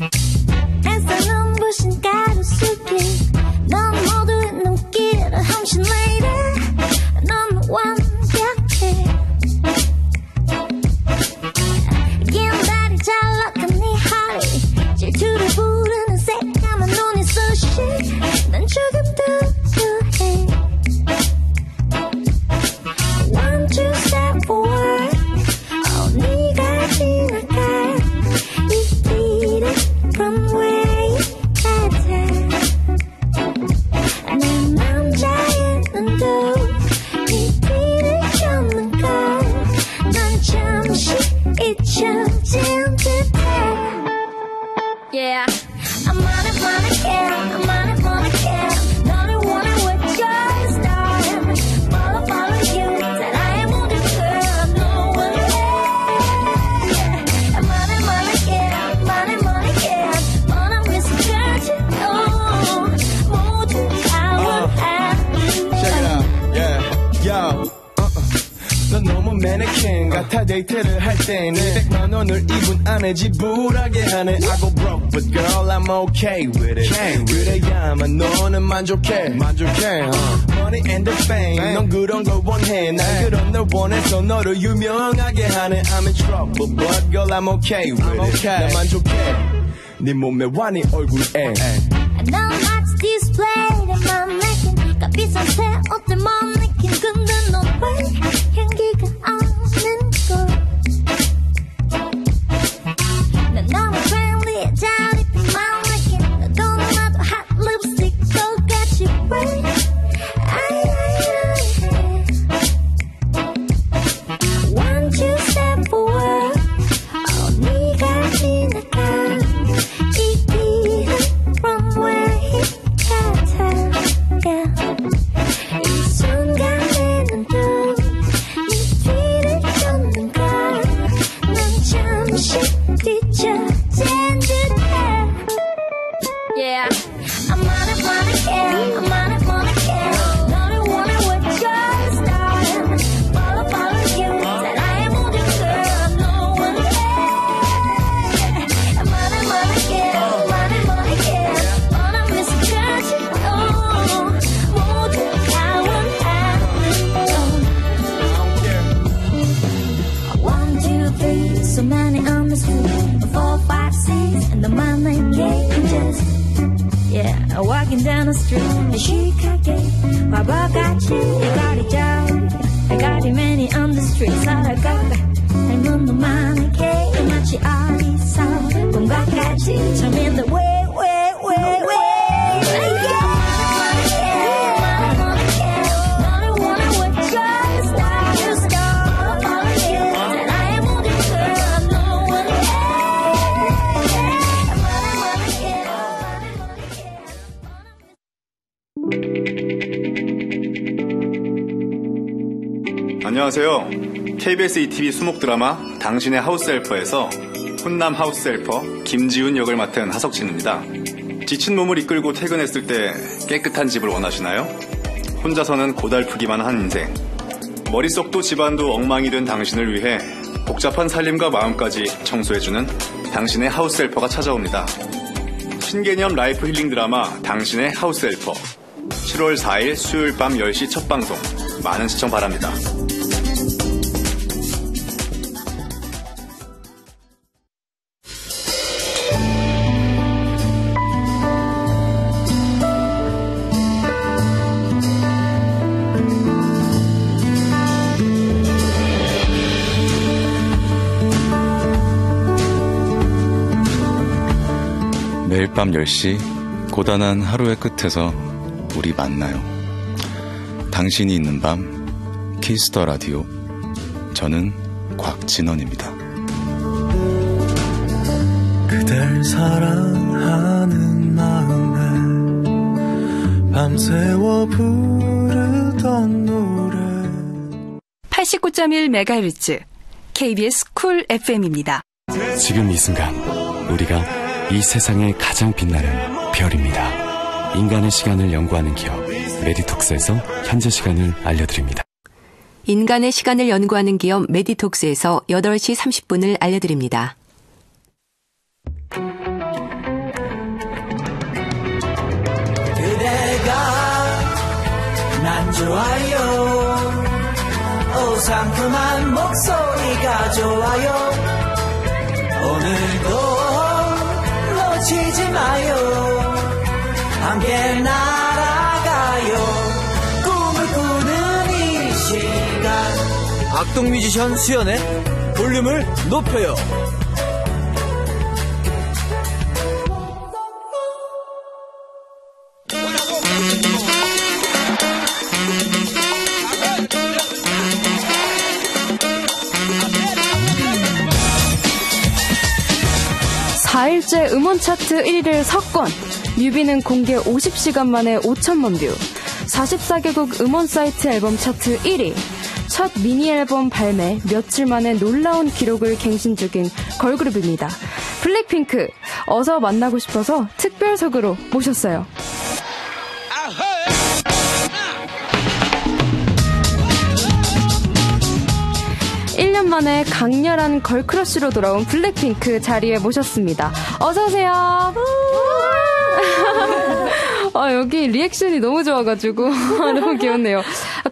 햇살 눈부신 가로수길. 넌 모두의 눈길을 lady 만족해 만족해 uh. Money and the fame 넌 그런 걸 원해 난 그런 널 원해서 너를 유명하게 하네 I'm in trouble but girl I'm okay with it 난 만족해 네 몸에 완이 얼굴에 KBS ETV 수목 드라마 당신의 하우스 헬퍼에서 훈남 house helper 김지훈 역을 맡은 하석진입니다. 지친 몸을 이끌고 퇴근했을 때 깨끗한 집을 원하시나요? 혼자서는 고달프기만 한 인생. 머릿속도 집안도 엉망이 된 당신을 위해 복잡한 살림과 마음까지 청소해주는 당신의 하우스 헬퍼가 찾아옵니다. 신개념 life 힐링 드라마 당신의 하우스 헬퍼. 7월 4일 수요일 밤 10시 첫 방송. 많은 시청 바랍니다. 밤 10시 고단한 하루의 끝에서 우리 만나요. 당신이 있는 밤 키스 더 라디오 저는 곽진언입니다. 그댈 사랑하는 마음에 밤새워 부르던 노래 89.1MHz KBS 쿨 FM입니다. 지금 이 순간 우리가 이 세상에 가장 빛나는 별입니다. 인간의 시간을 연구하는 기업 메디톡스에서 현재 시간을 알려드립니다. 인간의 시간을 연구하는 기업 메디톡스에서 8시 30분을 알려드립니다. 그대가 난 좋아요 오 상큼한 목소리가 좋아요 오늘도 놓치지 마요. 함께 날아가요. 꿈을 꾸는 이 시간. 악동 뮤지션 수연의 볼륨을 높여요. 사일째 음원 차트 1위를 석권. 뮤비는 공개 50시간 만에 5천만 뷰. 44개국 음원 사이트 앨범 차트 1위. 첫 미니 앨범 발매 며칠 만에 놀라운 기록을 갱신 중인 걸그룹입니다. 블랙핑크. 어서 만나고 싶어서 특별석으로 모셨어요. 1년 만에 강렬한 걸크러쉬로 돌아온 블랙핑크 자리에 모셨습니다. 어서오세요. 아, 여기 리액션이 너무 좋아가지고 너무 귀엽네요.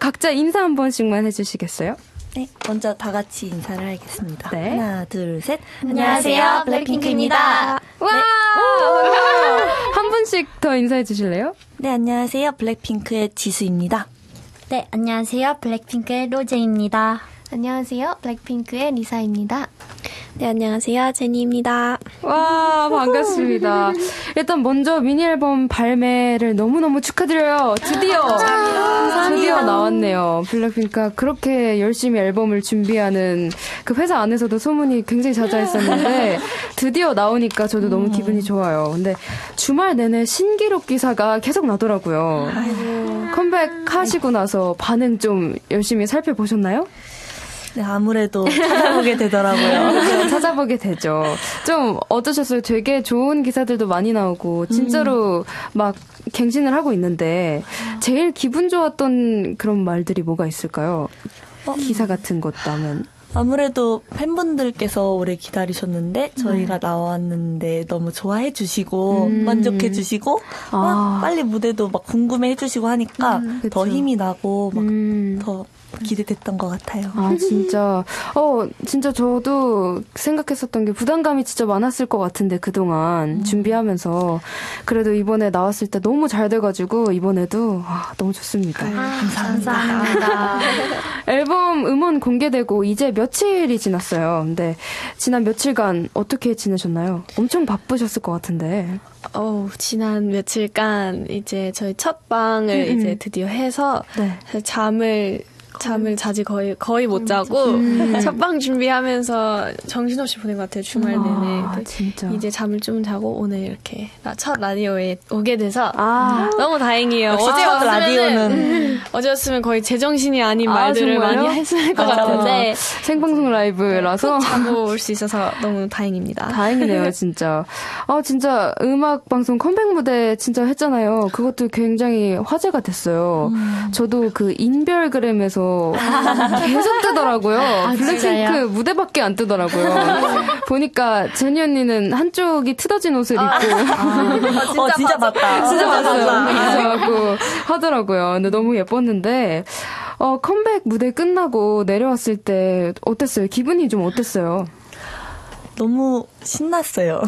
각자 인사 한 번씩만 해주시겠어요? 네, 먼저 다 같이 인사를 하겠습니다. 네. 하나, 둘, 셋. 안녕하세요, 블랙핑크입니다. 와! 한 분씩 더 인사해 주실래요? 네, 안녕하세요. 블랙핑크의 지수입니다. 네, 안녕하세요. 블랙핑크의 로제입니다. 안녕하세요. 블랙핑크의 리사입니다. 네, 안녕하세요. 제니입니다. 와, 반갑습니다. 일단 먼저 미니 앨범 발매를 너무너무 축하드려요. 드디어. 드디어 나왔네요. 블랙핑크가 그렇게 열심히 앨범을 준비하는 그 회사 안에서도 소문이 굉장히 자자했었는데 드디어 나오니까 저도 너무 기분이 좋아요. 근데 주말 내내 신기록 기사가 계속 나더라고요. 컴백하시고 나서 반응 좀 열심히 살펴보셨나요? 네, 아무래도 찾아보게 되더라고요. 그렇죠. 찾아보게 되죠. 좀 어떠셨어요? 되게 좋은 기사들도 많이 나오고 진짜로 막 갱신을 하고 있는데 제일 기분 좋았던 그런 말들이 뭐가 있을까요? 기사 같은 것도 하면 아무래도 팬분들께서 오래 기다리셨는데 저희가 나왔는데 너무 좋아해 주시고 음. 만족해 주시고 아. 막 빨리 무대도 막 궁금해 해 주시고 하니까 더 그쵸. 힘이 나고 막 음. 더 기대됐던 것 같아요. 아, 진짜. 어, 진짜 저도 생각했었던 게 부담감이 진짜 많았을 것 같은데, 그 동안 준비하면서. 그래도 이번에 나왔을 때 너무 잘 돼가지고, 이번에도, 아, 너무 좋습니다. 감사합니다. 앨범 음원 공개되고 이제 며칠이 지났어요. 근데 지난 며칠간 어떻게 지내셨나요? 엄청 바쁘셨을 것 같은데. 어 지난 며칠간 이제 저희 첫 방을 음, 음. 이제 드디어 해서 네. 잠을 잠을 자지 거의 거의 못 자고 음. 첫방 준비하면서 정신없이 보낸 것 같아요 주말 내내. 아, 진짜. 이제 잠을 좀 자고 오늘 이렇게 라- 첫 라디오에 오게 돼서 아, 너무 다행이에요. 어제 첫 왔으면은- 라디오는 어제였으면 거의 제정신이 아닌 아, 말들을? 많이 했을 것 아, 같은데 생방송 라이브라서. 자고 올 수 있어서 너무 다행입니다. 다행이네요, 진짜. 아, 진짜 음악 방송 컴백 무대 진짜 했잖아요. 그것도 굉장히 화제가 됐어요. 저도 그 인별그램에서 계속 뜨더라고요. 블랙핑크 진짜요? 무대밖에 안 뜨더라고요. 보니까 제니 언니는 한쪽이 트어진 옷을 입고 어, 진짜 맞다. 진짜 맞아요. 하고 하더라고요. 근데 너무 예뻤는데 어, 컴백 무대 끝나고 내려왔을 때 어땠어요? 기분이 좀 어땠어요? 너무 신났어요.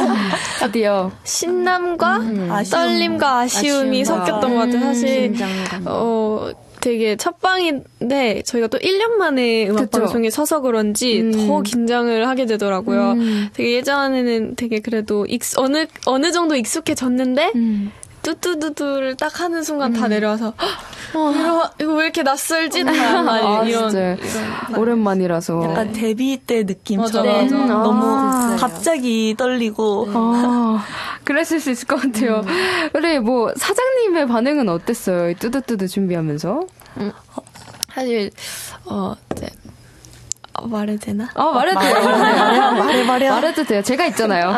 드디어 신남과 아쉬움. 떨림과 아쉬움이 아쉬움과 섞였던 것 같아요. 사실 긴장감. 어 되게 첫 방인데 저희가 또 1년 만에 음악 그쵸. 방송에 서서 그런지 음. 더 긴장을 하게 되더라고요. 음. 되게 예전에는 되게 그래도 익, 어느 어느 정도 익숙해졌는데 음. 뚜뚜뚜뚜를 딱 하는 순간 다 내려와서 어, 이거, 이거 왜 이렇게 낯설지? 다 아, 이런, 진짜. 이런 오랜만이라서. 약간 데뷔 때 느낌처럼 맞아, 맞아. 너무 아. 갑자기 떨리고 아, 그랬을 수 있을 것 같아요. 그래, 뭐, 사장님의 반응은 어땠어요? 이 뚜두뚜두 준비하면서? 사실 어 이제 어, 말해도 되나? 아, 말해도 돼요. 말해 말해 말해도 돼요. 제가 있잖아요.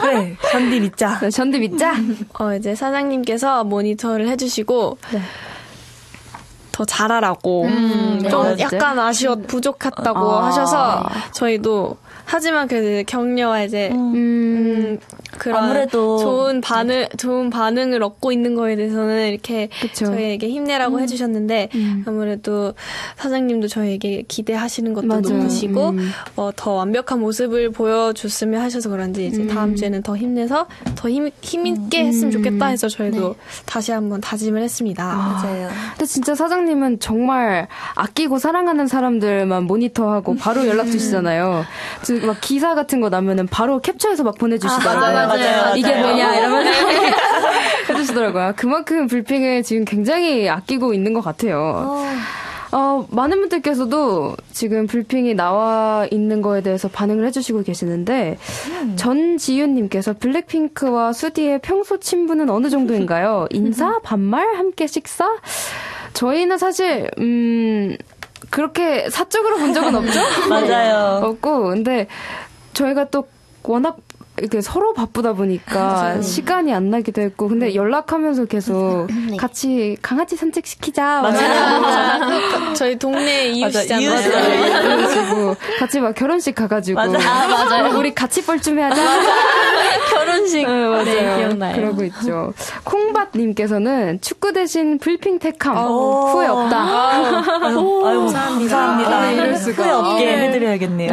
그래 견디 믿자. 네, 전드 믿자? 어, 이제 사장님께서 모니터를 해주시고, 더 잘하라고, 좀 맞아요. 약간 아쉬웠, 부족했다고 아. 하셔서, 저희도 하지만 그 격려와 이제 음, 그런 아무래도 좋은 반응 좋은 반응을 얻고 있는 거에 대해서는 이렇게 그쵸. 저희에게 힘내라고 해주셨는데 아무래도 사장님도 저희에게 기대하시는 것도 맞아요. 높으시고 음. 어, 더 완벽한 모습을 보여줬으면 하셔서 그런지 이제 다음 주에는 더 힘내서 더 힘, 힘있게 했으면 좋겠다 해서 저희도 다시 한번 다짐을 했습니다. 맞아요. 근데 진짜 사장님은 정말 아끼고 사랑하는 사람들만 모니터하고 바로 연락 주시잖아요. 지금 막 기사 같은 거 나면은 바로 캡처해서 막 보내주시더라고요. 맞아요, 맞아요, 맞아요. 이게 뭐냐 이러면서 해주시더라고요. 그만큼 불핑을 지금 굉장히 아끼고 있는 것 같아요. 어, 많은 분들께서도 지금 불핑이 나와 있는 거에 대해서 반응을 해주시고 계시는데, 전지윤님께서 블랙핑크와 수디의 평소 친분은 어느 정도인가요? 인사? 반말? 함께 식사? 저희는 사실, 음, 그렇게 사적으로 본 적은 없죠? 맞아요. 없고, 근데 저희가 또 워낙 이렇게 서로 바쁘다 보니까 시간이 안 나기도 했고 근데 연락하면서 계속 같이 강아지 산책 시키자 막 맞아요. 저희 동네 이웃이잖아요. 그래가지고 같이 막 결혼식 가가지고 맞아. 아, 맞아요. 우리 같이 뻘쭘해 하자 결혼식. 네, 맞아요. 네, 기억나요. 그러고 있죠. 콩밭님께서는 축구 대신 불핑 택함 오. 후회 없다. 아유, 아유, 감사합니다. 네, 이럴 수가. 후회 없게 네. 해드려야겠네요.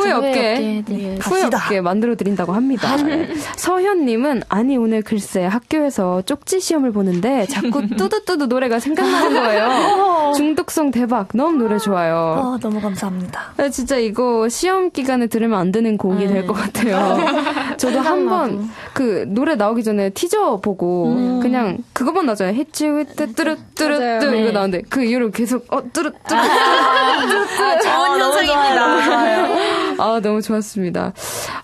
후회 없게 네. 후회. 없게 만들어 드린다고 합니다. 네. 서현님은 아니 오늘 글쎄 학교에서 쪽지 시험을 보는데 자꾸 뚜두뚜두 노래가 생각나는 거예요. 중독성 대박. 너무 노래 좋아요. 어, 너무 감사합니다. 네, 진짜 이거 시험 기간에 들으면 안 되는 곡이 될 것 같아요. 저도 한 번 그 노래 나오기 전에 티저 보고 그냥 그거만 나잖아요. 히치 위트 뚜루뚜루뚜. 이거 나오는데 그 이후로 계속 어 뚜루뚜루 아, 좋은 현상입니다. 아, 너무 좋았습니다.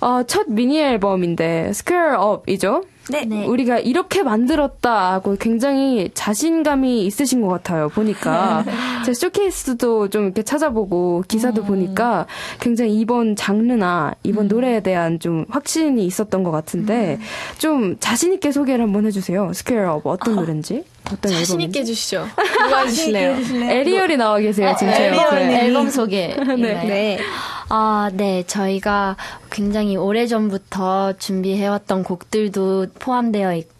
아, 첫 미니 앨범인데, Square Up이죠? 네. 우리가 이렇게 만들었다 하고 굉장히 자신감이 있으신 것 같아요. 보니까. 제 쇼케이스도 좀 이렇게 찾아보고 기사도 보니까 굉장히 이번 장르나 이번 노래에 대한 좀 확신이 있었던 것 같은데 좀 자신 있게 소개를 한번 해주세요. Square Up 어떤 노래인지? 어떤 자신 앨범인지? 있게 해주시죠. 누가 해주실래요? 에리얼이 나와 계세요, 지금 제 옆에. 앨범 소개. 네. 아, 네. 저희가 굉장히 오래전부터 준비해왔던 곡들도 포함되어 있고,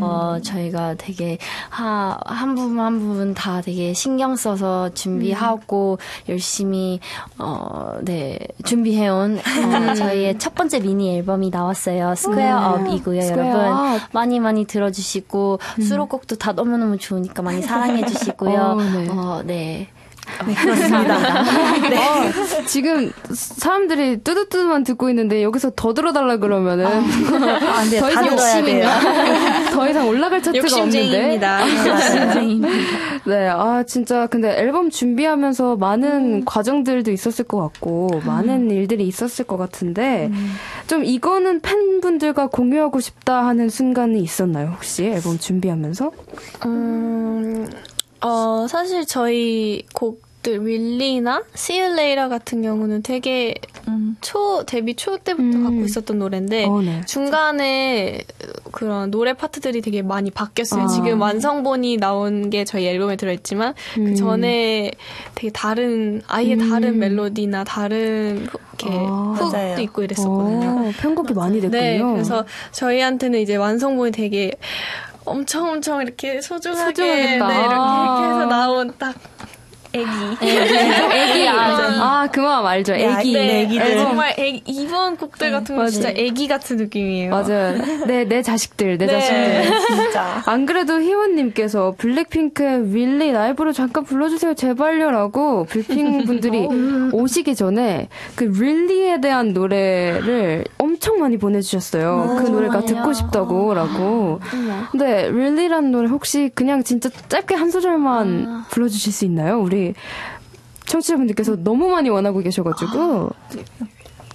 어, 저희가 되게, 하, 한 부분 한 부분 다 되게 신경 써서 준비하고, 열심히, 어, 네, 준비해온, 어, 저희의 첫 번째 미니 앨범이 나왔어요. Square Up이고요, Square 여러분. Up. 많이 많이 들어주시고, 수록곡도 다 너무너무 좋으니까 많이 사랑해주시고요. 어, 네. 어, 네. 어, 지금 사람들이 뚜두뚜두만 듣고 있는데 여기서 더 들어달라 그러면은 아, 안 돼요. 더다 이상 돼요. 더 이상 올라갈 차트가 없는데. 욕심쟁이입니다. 네, 아 진짜 근데 앨범 준비하면서 많은 과정들도 있었을 것 같고 많은 일들이 있었을 것 같은데 좀 이거는 팬분들과 공유하고 싶다 하는 순간이 있었나요 혹시 앨범 준비하면서? 음, 어, 사실 저희 곡들, 윌리나 See You Later 같은 경우는 되게 초, 데뷔 초 때부터 갖고 있었던 노래인데, 어, 네. 중간에 그런 노래 파트들이 되게 많이 바뀌었어요. 아. 지금 완성본이 나온 게 저희 앨범에 들어있지만, 그 전에 되게 다른, 아예 다른 멜로디나 다른 후- 이렇게 아. 훅도 맞아요. 있고 이랬었거든요. 어, 편곡이 많이 됐군요. 네, 그래서 저희한테는 이제 완성본이 되게 엄청 엄청 이렇게 소중하게 소중하겠다. 네, 이렇게, 아. 이렇게 해서 나온 딱 애기. 애기 아, 그 마음 알죠. 애기. 네, 애기들. 정말 애기, 이번 곡들 같은 건 맞아요. 진짜 애기 같은 느낌이에요. 맞아요. 내, 내 자식들, 내 네. 자식들. 진짜. 안 그래도 희원님께서 블랙핑크의 윌리 라이브로 잠깐 불러주세요 제발요라고 블핑 분들이 오시기 전에 그 릴리에 대한 노래를 엄청 많이 보내주셨어요. 그 노래가 듣고 싶다고라고. 근데 릴리라는 노래 혹시 그냥 진짜 짧게 한 소절만 불러주실 수 있나요? 우리 청취자분들께서 너무 많이 원하고 계셔가지고.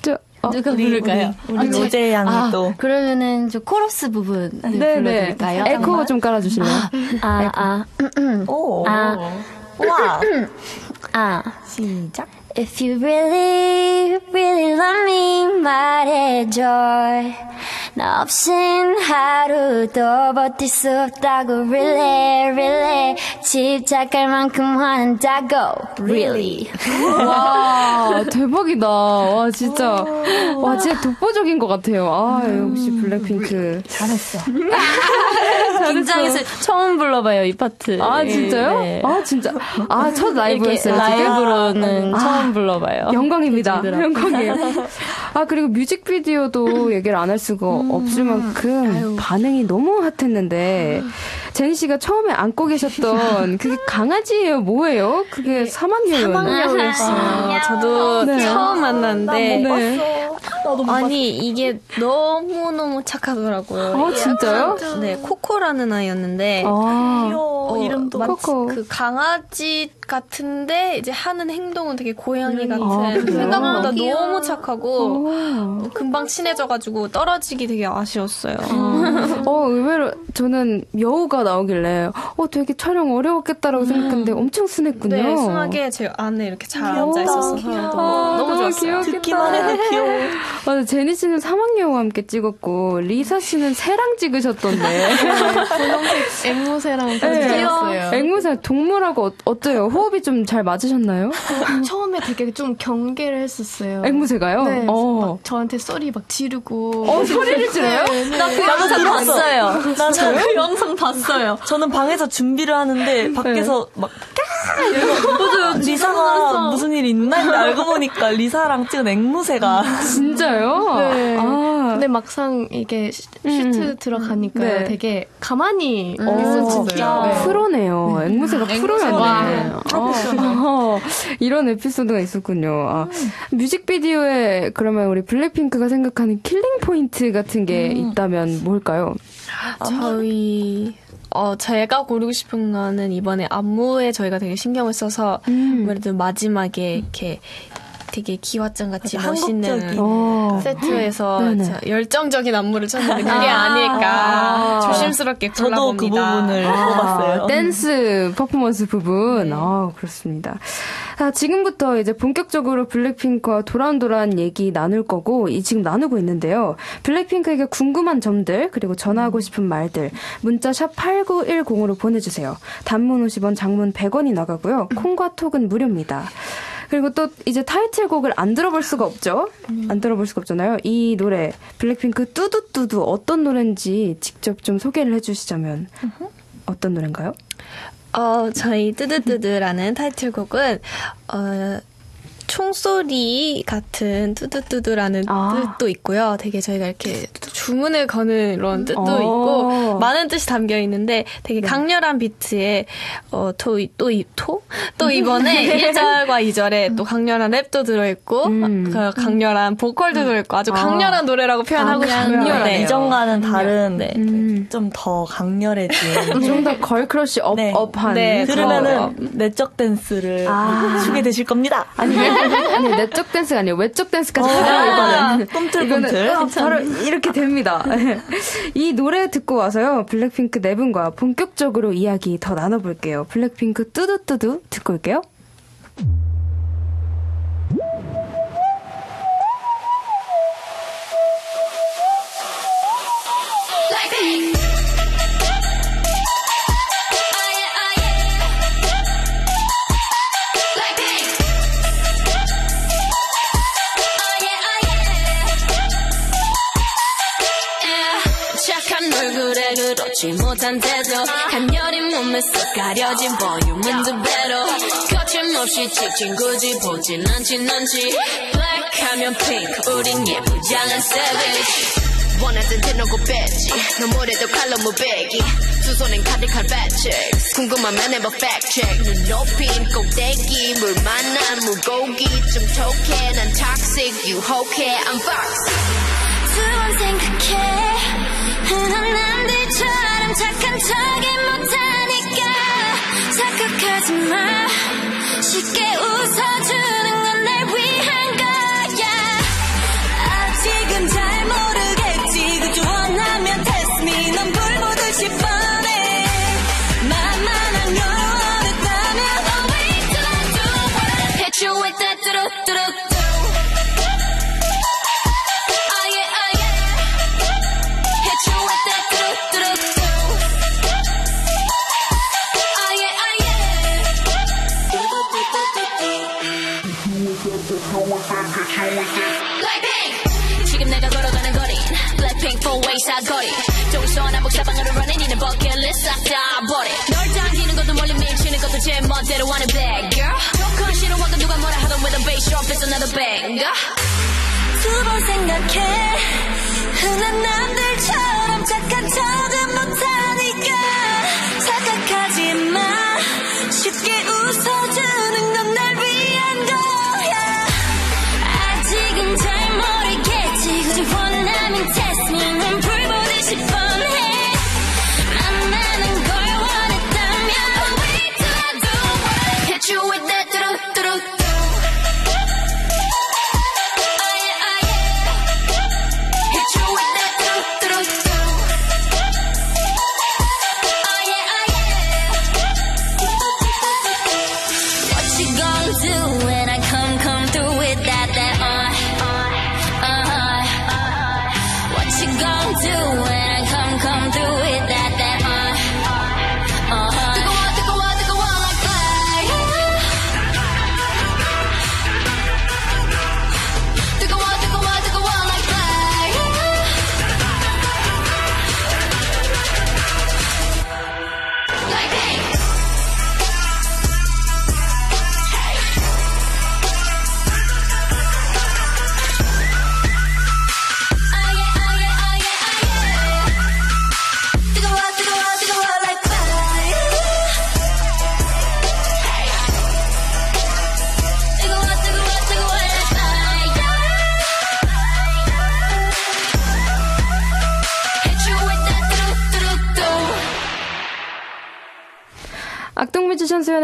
저, 어, 누가 부를까요? 우리 로제 양이 아, 또. 그러면은 저 코러스 부분 네네. 불러드릴까요? 에코 좀 깔아주실래요? 아, 아, 오. 아. 와. 아. 시작. If you really, really love me, 말해줘. 나 없인 하루도 버틸 수 없다고 really really 집착할 만큼 화낸다고 really 와, 대박이다. 와, 진짜. 와, 진짜 독보적인 것 같아요. 아, 역시 블랙핑크. 잘했어. 긴장해서 처음 불러봐요, 이 파트. 아, 진짜요? 네. 아, 진짜. 아, 첫 라이브였어요? 라이브로는 아, 처음 불러봐요. 영광입니다. 영광이에요. 아, 그리고 뮤직비디오도 얘기를 안 할 수가 없을 만큼 반응이 너무 핫했는데, 제니 씨가 처음에 안고 계셨던 그게 강아지예요? 뭐예요? 그게 사막여우였나요? 사막여우였어요. 저도 네. 처음 만났는데 네. 아니 이게 너무 너무 착하더라고요. 아, 진짜요? 네 코코라 는 아이였는데 아, 어, 이름도 마치 코코. 그 강아지 같은데 이제 하는 행동은 되게 고양이 같은 아? 생각보다 아, 너무 착하고 오. 금방 친해져가지고 떨어지기 되게 아쉬웠어요. 어, 의외로 저는 여우가 나오길래, 어, 되게 촬영 어려웠겠다라고 생각했는데 엄청 순했군요. 네, 순하게 제 안에 이렇게 잘 앉아 있어서 너무, 아, 너무 좋았어요. 귀엽겠다. 듣기만 해도 귀여워. 맞아, 제니 씨는 사막여우와 함께 찍었고, 리사 씨는 새랑 찍으셨던데. 분홍색 앵무새랑 같이 네. 찍었어요. 앵무새 동물하고 어, 어때요? 호흡이 좀 잘 맞으셨나요? 처음에 되게 좀 경계를 했었어요. 앵무새가요? 네. 어. 막 저한테 소리 막 지르고. 어, 소리를 지르요? 나그 영상 봤어요. 나 저요? 그 영상 봤어요. 저는 방에서 준비를 하는데 밖에서 막 까! 이러고 리사가 무슨 일이 있나 알고 보니까 리사랑 찍은 앵무새가 진짜요? 네. 아. 근데 막상 이게 시- 슈트 들어가니까 네. 되게 가만히 어, 있어지더라고요. 네. 프로네요. 앵무새가 프로였네. 와, 어, 이런 에피소드가 있었군요. 아, 뮤직비디오에 그러면 우리 블랙핑크가 생각하는 killing point 같은 게 있다면 뭘까요? 저희 어 제가 고르고 싶은 거는 이번에 안무에 저희가 되게 신경을 써서 아무래도 마지막에 이렇게 되게 기와장 같이 맞아, 멋있는. 어. 세트에서 네네. 저 열정적인 안무를 쳤는데 그게 아. 아~ 닐까 아. 조심스럽게 저도 그 골라봅니다. 부분을 뽑았어요. 댄스 퍼포먼스 부분. 아, 그렇습니다. 자, 지금부터 이제 본격적으로 블랙핑크와 도란도란 얘기 나눌 거고, 이 지금 나누고 있는데요. 블랙핑크에게 궁금한 점들, 그리고 전하고 싶은 말들, 문자 샵 8910으로 보내주세요. 단문 50원, 장문 100원이 나가고요. 콩과 톡은 무료입니다. 그리고 또 이제 타이틀곡을 안 들어볼 수가 없죠. 안 들어볼 수가 없잖아요. 이 노래 블랙핑크 뚜두뚜두 어떤 노래인지 직접 좀 소개를 해주시자면 어떤 노래인가요? 어, 저희 뜨드뜨드라는 타이틀곡은 어, 총소리 같은 뚜두뚜두라는 아. 뜻도 있고요. 되게 저희가 이렇게 주문을 거는 이런 뜻도 어. 있고 많은 뜻이 담겨 있는데 되게 강렬한 비트에 어, 또, 이- 또, 이, 토? 또 이번에 1절과 2절에 또 강렬한 랩도 들어있고 그 강렬한 보컬도 들어있고 아주 강렬한 노래라고 표현하고 싶고요. 네. 이전과는 다른 네. 좀더 강렬해진 좀 더 girl crush up, 네. up한. 네, 들으면은 내적 댄스를 아. 추게 되실 겁니다. 아니, 아니, 내적 댄스가 아니에요. 외적 댄스까지 어, 가요, 이거는. 꿈틀꿈틀. 이거는 바로 이렇게 됩니다. 이 노래 듣고 와서요. 블랙핑크 네 분과 본격적으로 이야기 더 나눠볼게요. 블랙핑크 뚜두뚜두 듣고 올게요. 착 얼굴에 그렇지 못한 태도 간열린 몸에 쏙 가려진 볼륨은 두 배로. 거침없이 찍힌 굳이 보진 않지 Black 하면 pink 우린 예쁘장한 savage. 원하던 대놓고 뺐지. 너무래도 칼로 무배기. 두 손엔 fat chicks 궁금하면 해봐 check. 눈 높인 꼭대기 물 만난 물고기. 좀 톡해 난 toxic 유혹해 I'm fox 두번 생각해. 흔한 남들처럼 착한 척이 못하니까 착각하지 마. 쉽게 웃어주는 밀치는 것도 제 멋대로 하는 bad girl. 조건 싫어하고 누가 뭐라 하던 with a bass drop is another banger 두번 생각해 흔한 남들처럼 착한 척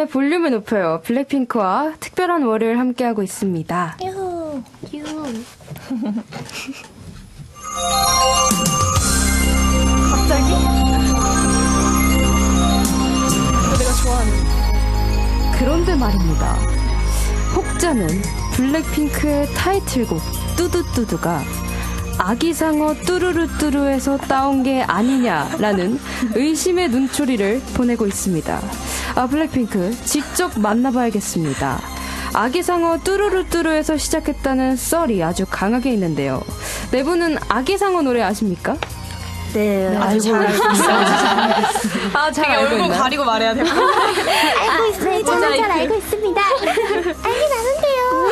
볼륨을 높여요. 블랙핑크와 특별한 월요일 함께하고 있습니다. 유후 유후 갑자기? 내가 좋아하는. 그런데 말입니다. 혹자는 블랙핑크의 타이틀곡 뚜두뚜두가 아기상어 뚜루루뚜루에서 따온 게 아니냐라는 의심의 눈초리를 보내고 있습니다. 아, 블랙핑크 직접 만나봐야겠습니다. 아기상어 뚜루루뚜루에서 시작했다는 썰이 아주 강하게 있는데요. 네 분은 아기상어 노래 아십니까? 네, 알고 잘 알고 있어요. 아, 잘 알고 얼굴 있나요? 가리고 말해야 돼요. 알고 있어요 저는 잘 알고 있습니다 알긴 아는데요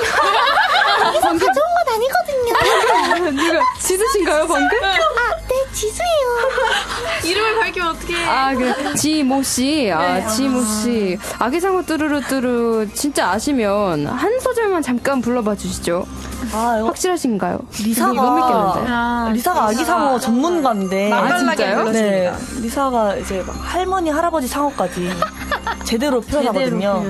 여기서 가져온 건 아니거든요 누가 지수신가요 방금? 아네 지수예요 이름을 밝히면 어떡해. 아, 그, 지모 씨. 아, 네. 지모 씨. 아기상어 뚜루루 뚜루 진짜 아시면 한 소절만 잠깐 불러봐 주시죠. 아, 이거 확실하신가요? 리사가 못 믿겠는데. 아, 리사가 아기 상어 전문가인데 아, 진짜요? 네, 리사가 이제 막 할머니 할아버지 상어까지 제대로 표현하거든요.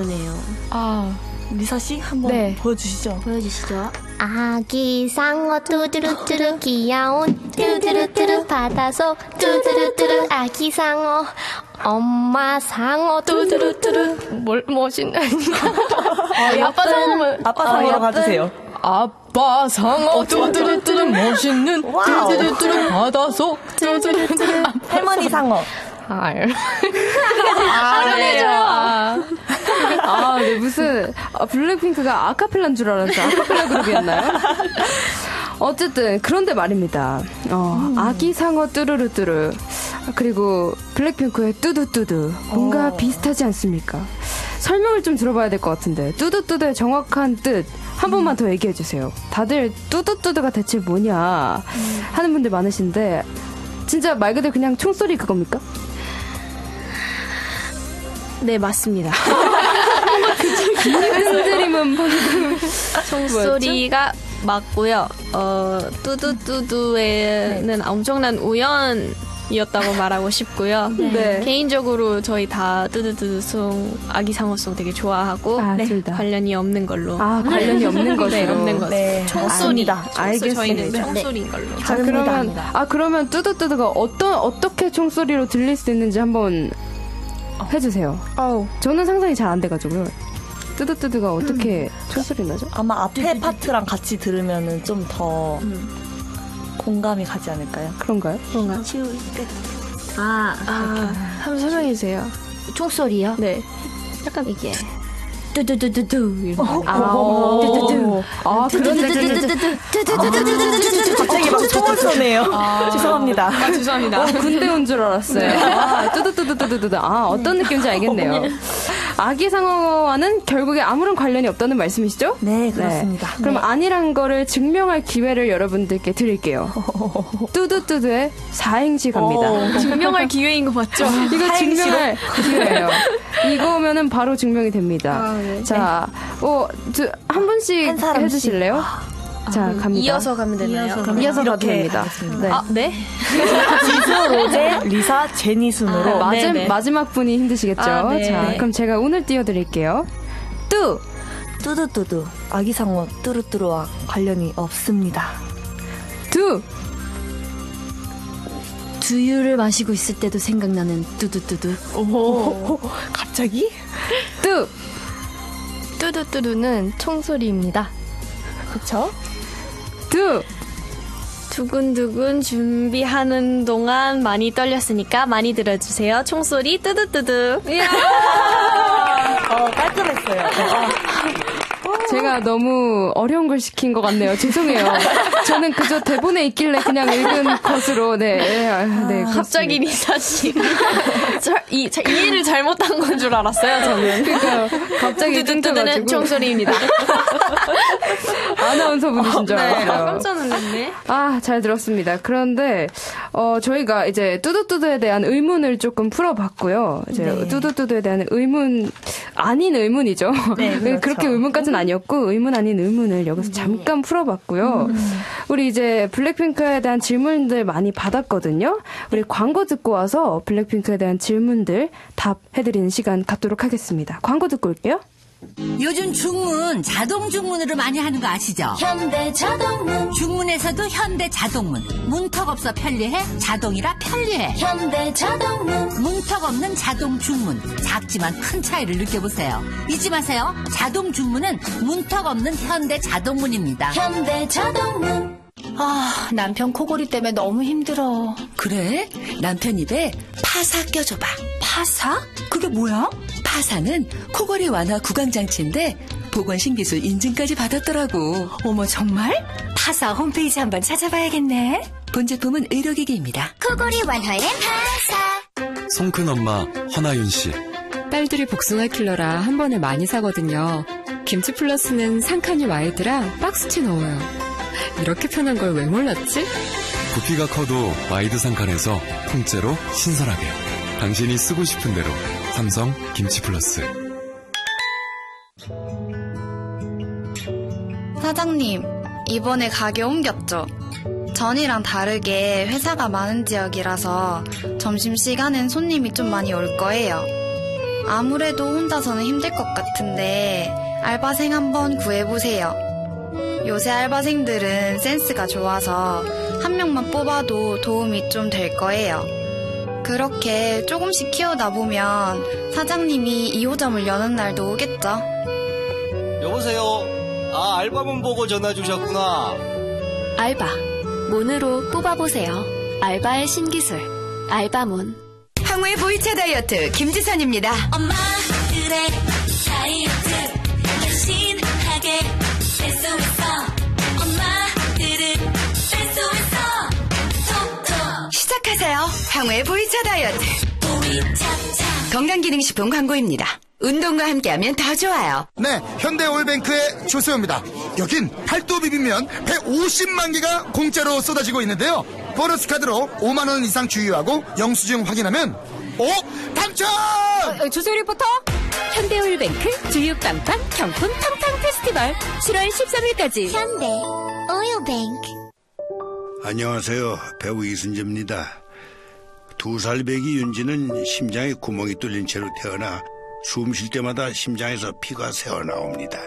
아, 리사 씨 한번 네. 보여주시죠. 보여주시죠. 아기 상어 뚜두루뚜루 귀여운 뚜두루뚜루 바다 속 뚜두루뚜루 아기 상어 엄마 상어 뚜두루뚜루 뭘, 멋있네. 아, 아빠 상어만. 아빠 상어로 가주세요. 아빠 상어 뚜두루뚜루 멋있는 wow. 뚜두루뚜루 바다 속 뚜두루뚜루 할머니 상어. 알. 아, 네. 아, 아, 네, 무슨, 아, 블랙핑크가 아카펠라인 줄 알았어요. 아카펠라 그룹이었나요? 어쨌든, 그런데 말입니다. 어, 아기 상어 뚜루루뚜루. 그리고 블랙핑크의 뚜두뚜두. 뭔가 비슷하지 않습니까? 설명을 좀 들어봐야 될 것 같은데. 뚜두뚜두의 정확한 뜻. 한 번만 더 얘기해 주세요. 다들 뚜두뚜두가 대체 뭐냐 하는 분들 많으신데, 진짜 말 그대로 그냥 총소리 그겁니까? 네, 맞습니다. 흔들림은 방금 총소리가 맞고요. 어, 뚜두뚜두에는 엄청난 우연 이었다고 말하고 싶고요. 네. 개인적으로 저희 다 뚜두뚜두송, 아기상어송 되게 좋아하고 아, 네. 관련이 없는 걸로. 아, 관련이 없는 것으로. 네, 없는 것으로. 네, 총소리. 맞습니다. 총소, 저희는 알겠습니다. 총소리인 걸로. 자, 그러면 아 그러면 뚜두뚜두가 어떤 어떻게 총소리로 들릴 수 있는지 한번 해주세요. 저는 상상이 잘 안 돼가지고요. 뚜두뚜두가 어떻게 총소리 나죠? 아마 앞에 파트랑 같이 들으면은 좀 더 공감이 가지 않을까요? 그런가요? 그런가요? 아, 아, 한번 설명해 주세요. 총소리요? 네. 약간 이게 뚜두두두두. 아, 오. 아, 그런 갑자기 막 총을 쏘네요. 죄송합니다. 아, 죄송합니다. 어, 군대 온 줄 알았어요. 아, 뚜두뚜두뚜두두. 아, 어떤 느낌인지 알겠네요. 아기 상어와는 결국에 아무런 관련이 없다는 말씀이시죠? 네, 그렇습니다. 그럼 아니란 거를 증명할 기회를 여러분들께 드릴게요. 뚜두뚜두의 사행시 갑니다. 증명할 기회인 거 맞죠? 이거? 증명할 기회예요. 이거면은 바로 증명이 됩니다. 아, 네. 자, 어, 두- 한 분씩 한. 해주실래요? 자, 갑니다. 이어서 가면 되나요? 이어서 그럼 이어서 가도 이렇게 됩니다. 네. 아, 네? 지수, 로제, 리사, 제니 순으로. 네, 마지, 네네. 마지막 분이 힘드시겠죠? 아, 네. 자, 네. 그럼 제가 오늘 띄워드릴게요. 뚜! 뚜두뚜두. 아기상어 뚜루뚜루와 관련이 없습니다. 두! 두유를 마시고 있을 때도 생각나는 뚜두뚜두. 오, 갑자기? 뚜! 뚜두뚜두는 총소리입니다. 그쵸? 두! 두근두근 준비하는 동안 많이 떨렸으니까 많이 들어주세요. 총소리 뚜두뚜두. 어, 깔끔했어요. 어, 제가 너무 어려운 걸 시킨 것 같네요. 죄송해요. 저는 그저 대본에 있길래 그냥 읽은 것으로, 네. 네, 아, 네 갑자기 그렇습니다. 리사 씨. 저, 이, 자, 이해를 잘못한 건 줄 알았어요, 저는. 그러니까 갑자기 뚜두뚜두는 끊겨가지고 총소리입니다. 아나운서 분이신 줄 네, 알았어요. 깜짝 놀랐네. 아, 잘 들었습니다. 그런데, 어, 저희가 이제 뚜두뚜두에 대한 의문을 조금 풀어봤고요. 이제 네. 뚜두뚜두에 대한 의문, 아닌 의문이죠. 네, 그렇죠. 그렇게 의문까지는 아니었고, 의문 아닌 의문을 여기서 잠깐 풀어봤고요. 우리 이제 블랙핑크에 대한 질문들 많이 받았거든요. 우리 광고 듣고 와서 블랙핑크에 대한 질문들 답해드리는 시간 갖도록 하겠습니다. 광고 듣고 올게요. 요즘 중문 자동 중문으로 많이 하는 거 아시죠? 현대 자동문. 중문에서도 현대 자동문. 문턱 없어 편리해? 자동이라 편리해. 현대 자동문. 문턱 없는 자동 중문. 작지만 큰 차이를 느껴보세요. 잊지 마세요. 자동 중문은 문턱 없는 현대 자동문입니다. 현대 자동문 아, 남편 코골이 때문에 너무 힘들어. 그래? 남편 입에 파사 껴줘봐 파사? 그게 뭐야? 파사는 코골이 완화 구강장치인데 보건신기술 인증까지 받았더라고 어머, 정말? 파사 홈페이지 한번 찾아봐야겠네. 본 제품은 의료기기입니다 코골이 완화엔 파사 송큰 엄마 허나윤 씨. 딸들이 복숭아 킬러라 한 번에 많이 사거든요. 김치 플러스는 상칸이 wide라 박스째 넣어요. 이렇게 편한 걸 왜 몰랐지? 부피가 커도 wide 상칸에서 통째로 신선하게. 당신이 쓰고 싶은 대로 삼성 김치 플러스. 사장님, 이번에 가게 옮겼죠? 전이랑 다르게 회사가 많은 지역이라서 점심시간엔 손님이 좀 많이 올 거예요. 아무래도 혼자서는 힘들 것 같은데 알바생 한번 구해보세요. 요새 알바생들은 센스가 좋아서 한 명만 뽑아도 도움이 좀 될 거예요. 그렇게 조금씩 키우다 보면 사장님이 2호점을 여는 날도 오겠죠? 여보세요. 아, 알바문 보고 전화 주셨구나. 알바. 문으로 뽑아보세요. 알바의 신기술. 알바문. 항우의 보이차 다이어트 김지선입니다. 엄마들의 다이어트 날씬하게 뺄 시작하세요. 항우의 보이차 다이어트. 건강기능식품 광고입니다. 운동과 함께하면 더 좋아요. 네, 현대올뱅크의 조세호입니다. 여긴 팔도 비빔면 150만 개가 공짜로 쏟아지고 있는데요. 보너스 카드로 5만 원 이상 주유하고 영수증 확인하면 오 당첨! 주소 리포터? 현대오일뱅크 주유빵빵 경품 팡팡 페스티벌 7월 13일까지. 현대 오일뱅크 안녕하세요. 배우 이순재입니다. 두 살 배기 윤지는 심장에 구멍이 뚫린 채로 태어나 숨 쉴 때마다 심장에서 피가 새어나옵니다.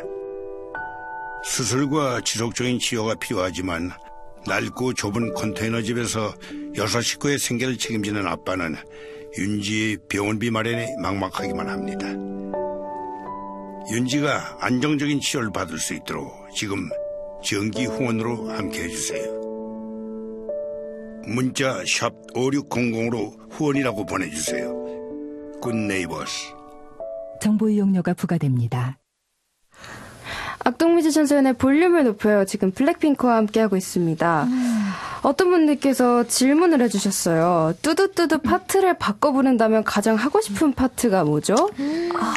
수술과 지속적인 치료가 필요하지만 낡고 좁은 컨테이너 집에서 여섯 식구의 생계를 책임지는 아빠는 윤지의 병원비 마련에 막막하기만 합니다. 윤지가 안정적인 치료를 받을 수 있도록 지금 정기 후원으로 함께 해주세요. 문자 샵 5600으로 후원이라고 보내주세요. 굿네이버스 정보 이용료가 부과됩니다. 악동뮤지션 수현의 볼륨을 높여요. 지금 블랙핑크와 함께하고 있습니다. 어떤 분들께서 질문을 해주셨어요. 뚜두뚜두 파트를 바꿔 부른다면 가장 하고 싶은 파트가 뭐죠?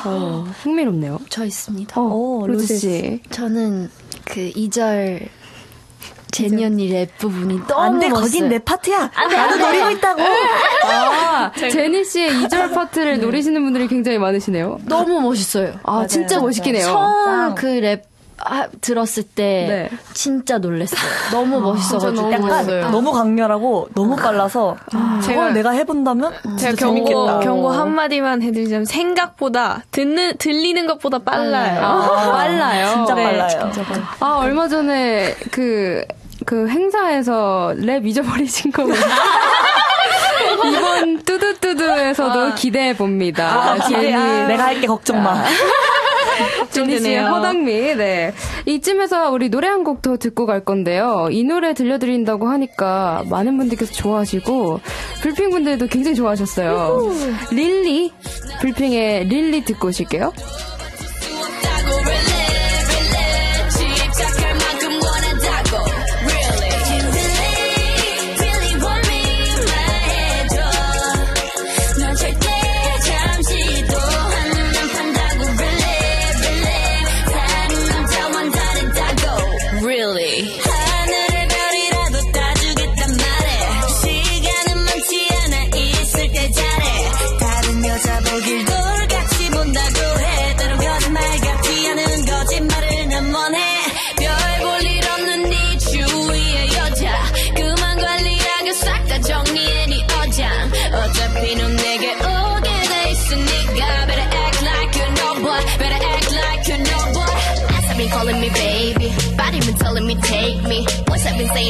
어, 흥미롭네요. 저 있습니다. 어, 로제 씨. 저는 그 2절 제니 언니 랩 부분이 너무 안 돼, 멋있어요. 거긴 내 파트야. 안 돼, 나도 안 돼. 노리고 있다고. 아, 제니 씨의 2절 파트를 노리시는 분들이 굉장히 많으시네요. 너무 멋있어요. 아, 진짜 멋있긴 해요. 처음 그 랩 들었을 때 네. 진짜 놀랐어요. 너무 멋있어가지고. 진짜 너무 약간 너무 강렬하고 너무 빨라서 제가- 제가 내가 해본다면 제가 진짜 경고, 재밌겠다. 경고 한 마디만 해드리자면 생각보다 듣는, 들리는 것보다 빨라요. 아, 빨라요. 진짜 네. 빨라요. 아, 얼마 전에 그, 그 행사에서 랩 잊어버리신 거 이번 뚜두뚜두에서도 기대해 봅니다. 아, 기대. 아, 내가 할게 걱정 마. 제니 씨의. 허당미, 네. 이쯤에서 우리 노래 한 곡 더 듣고 갈 건데요. 이 노래 들려드린다고 하니까 많은 분들께서 좋아하시고, 불핑 분들도 굉장히 좋아하셨어요. 릴리, 불핑의 릴리 듣고 오실게요.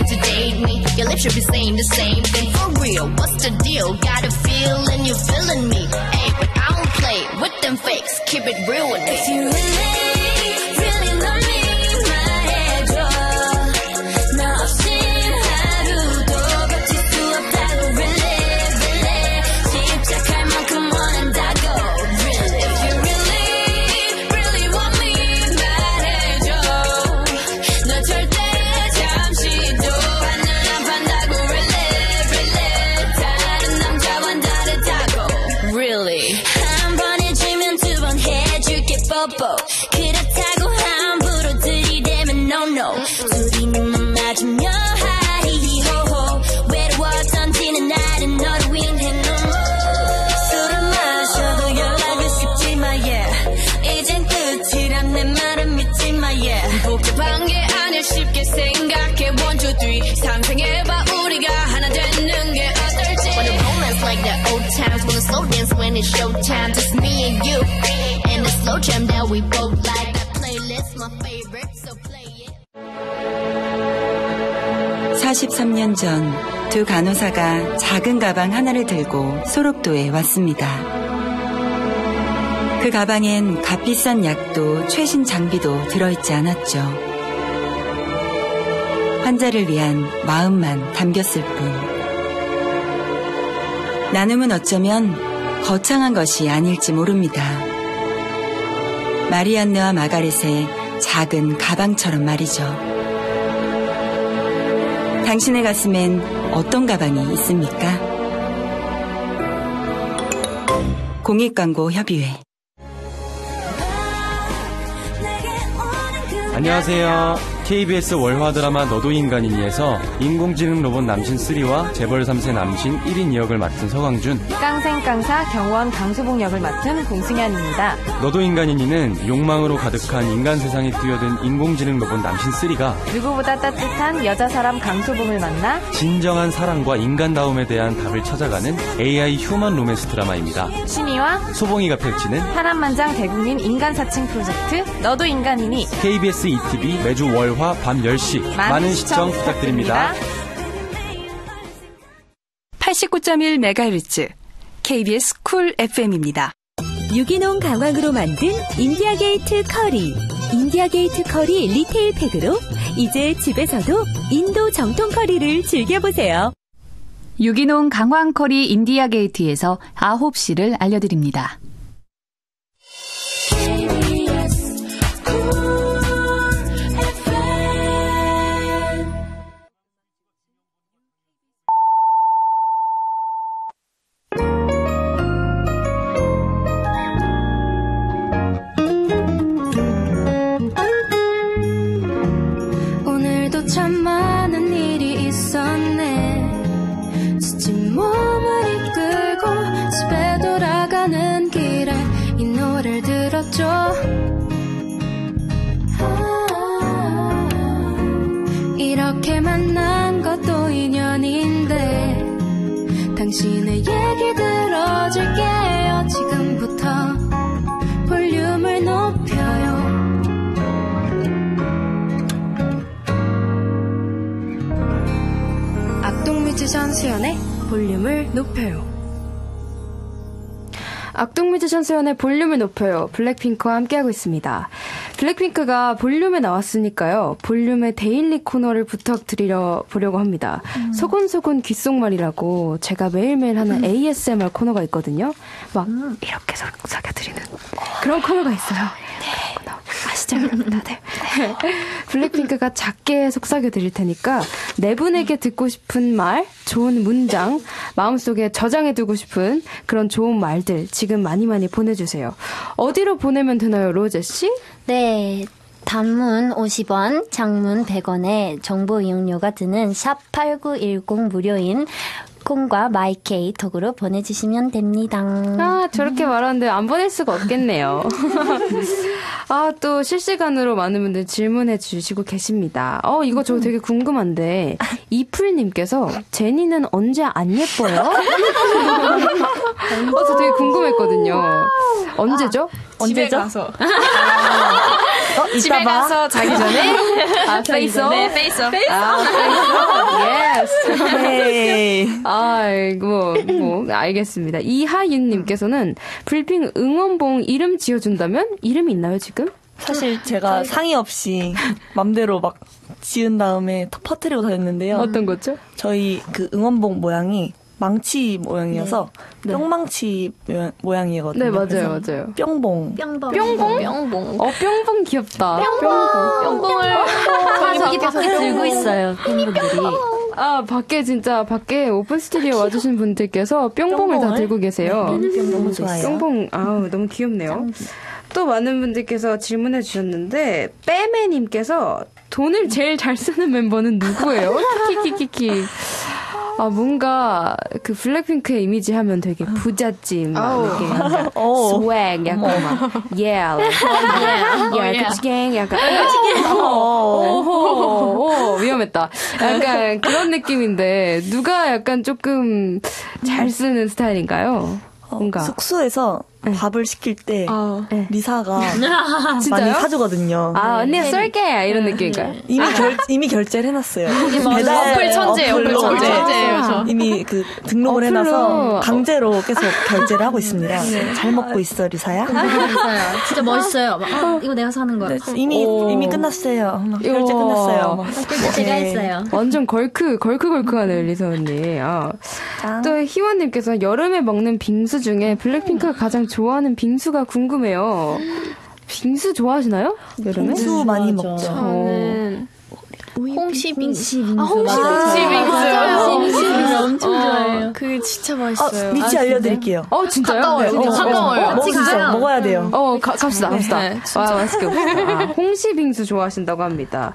To date me. Your lips should be saying the same thing. For real, what's the deal? Got a feeling you're feeling me. Hey, but I don't play with them fakes. Keep it real with me. If you really, it's showtime Just me and you And the slow jam that we both like That playlist my favorite So play it 43년 전 두 간호사가 작은 가방 하나를 들고 소록도에 왔습니다. 그 가방엔 값비싼 약도 최신 장비도 들어있지 않았죠. 환자를 위한 마음만 담겼을 뿐. 나눔은 어쩌면 거창한 것이 아닐지 모릅니다. 마리안느와 마가렛의 작은 가방처럼 말이죠. 당신의 가슴엔 어떤 가방이 있습니까? 공익광고 협의회 안녕하세요. KBS 월화 드라마 너도 인간이니에서 인공지능 로봇 남신 3와 재벌 3세 남신 1인 2역을 맡은 서강준. 깡생깡사 경호원 강소봉 역을 맡은 공승현입니다. 너도 인간이니는 욕망으로 가득한 인간 세상에 뛰어든 인공지능 로봇 남신 3가 누구보다 따뜻한 여자 사람 강소봉을 만나 진정한 사랑과 인간다움에 대한 답을 찾아가는 AI human 로맨스 드라마입니다. 신이와 소봉이가 펼치는 파란만장 대국민 인간 사칭 프로젝트 너도 인간이니 KBS 2TV 매주 월화 밤 10시 많은 시청 부탁드립니다. 89.1MHz KBS 쿨 FM입니다. 유기농 강황으로 만든 인디아 게이트 커리. 인디아 게이트 커리 retail 팩으로 이제 집에서도 인도 정통 커리를 즐겨보세요. 유기농 강황 커리 인디아 게이트에서 아홉 시를 알려드립니다. 뮤지션 수현의 볼륨을 높여요 악동 뮤지션 수현의 볼륨을 높여요. 블랙핑크와 함께하고 있습니다. 블랙핑크가 볼륨에 나왔으니까요. 볼륨의 daily 코너를 부탁드리려 보려고 합니다. 소곤소곤 귓속말이라고 제가 매일매일 하는 ASMR 코너가 있거든요. 막 이렇게 속삭여드리는 그런 코너가 있어요. 네. 여러분 다들? 블랙핑크가 작게 속삭여 드릴 테니까 네 분에게 듣고 싶은 말, 좋은 문장, 마음속에 저장해 두고 싶은 그런 좋은 말들 지금 많이 많이 보내주세요. 어디로 보내면 되나요, 로제 씨? 네. 단문 50원, 장문 100원에 정보 이용료가 드는 샵8910 무료인 콩과 마이케이 톡으로 보내주시면 됩니다. 아, 저렇게 말하는데 안 보낼 수가 없겠네요. 아, 또 실시간으로 많은 분들 질문해 주시고 계십니다. 어, 이거 저 되게 궁금한데, 이풀님께서, 제니는 언제 안 예뻐요? 어, 저 되게 궁금했거든요. 언제죠? 집에 언제죠? 가서. 어, 집에 이따 봐. 가서 자기 전에? 아, 자기 face up? 전에. face up. 아, face up. 네. yes. 아이고, 뭐, 알겠습니다. 이하윤님께서는 불핑 응원봉 이름 지어준다면? 이름이 있나요, 지금? 사실 제가 상의 없이 맘대로 막 지은 다음에 터 퍼뜨리고 다녔는데요. 어떤 거죠? 저희 그 응원봉 모양이 망치 모양이어서 네. 뿅망치 모양- 모양 이거든요. 네, 맞아요, 맞아요. 뿅봉. 뿅봉. 뿅봉? 뿅봉. 어, 뿅봉 귀엽다. 뿅봉을 저기 밖에 들고 있어요, 팬분들이. 아, 밖에 진짜, 밖에 오픈 스튜디오 와 주신 분들께서 뿅봉을 다? 들고 계세요. 네, 뿅봉 너무 좋아요. 뿅봉, 아우, 너무 귀엽네요. 또 많은 분들께서 질문해 주셨는데, 빼매님께서 돈을 제일 잘 쓰는 멤버는 누구예요? 키키키키키. 아, 뭔가, 그 블랙핑크의 이미지 하면 되게 부잣집, 막. 이렇게 약간 어. 스웩, 약간 막, yeah, yeah. yeah, 그치갱, 약간, 그치갱. 어, 오, 오, 위험했다. 약간 그런 느낌인데, 누가 약간 조금 잘 쓰는 스타일인가요? 뭔가. 숙소에서 밥을 시킬 때 리사가 많이? 사주거든요. 아, 언니 쏠게! 이런 느낌인가요? 이미 결 이미 결제를 해놨어요. 맞아. 어플 천재, 어플 천재. 아, 저. 이미 그 등록을 어플로. 해놔서 강제로 계속 결제를 하고 있습니다. 네. 잘 먹고 있어 리사야. 진짜 멋있어요. 막, 아, 이거 내가 사는 거야. 네, 이미 이미 끝났어요. 막 결제. 끝났어요. 막. 제가 네. 했어요. 완전 걸크, 걸크 걸크하네요, 리사 언니. 아. 또 희원님께서 여름에 먹는 빙수 중에 블랙핑크가 가장 좋아하는 빙수가 궁금해요. 빙수 좋아하시나요? 여름에? 빙수 많이 먹죠. 저는 홍시 빙수. 아, 홍시 맞아요. 빙수. 맞아요. 홍시 빙수 엄청 어, 좋아해요. 그게 진짜 아, 맛있어요. 위치 알려드릴게요. 어, 진짜요? 가까워요. 네, 진짜 어, 가까워요. 어, 어, 진짜 진짜요? 먹어야 돼요. 어, 가, 갑시다, 갑시다. 네, 와, 맛있게 봅시다. 아, 홍시 빙수 좋아하신다고 합니다.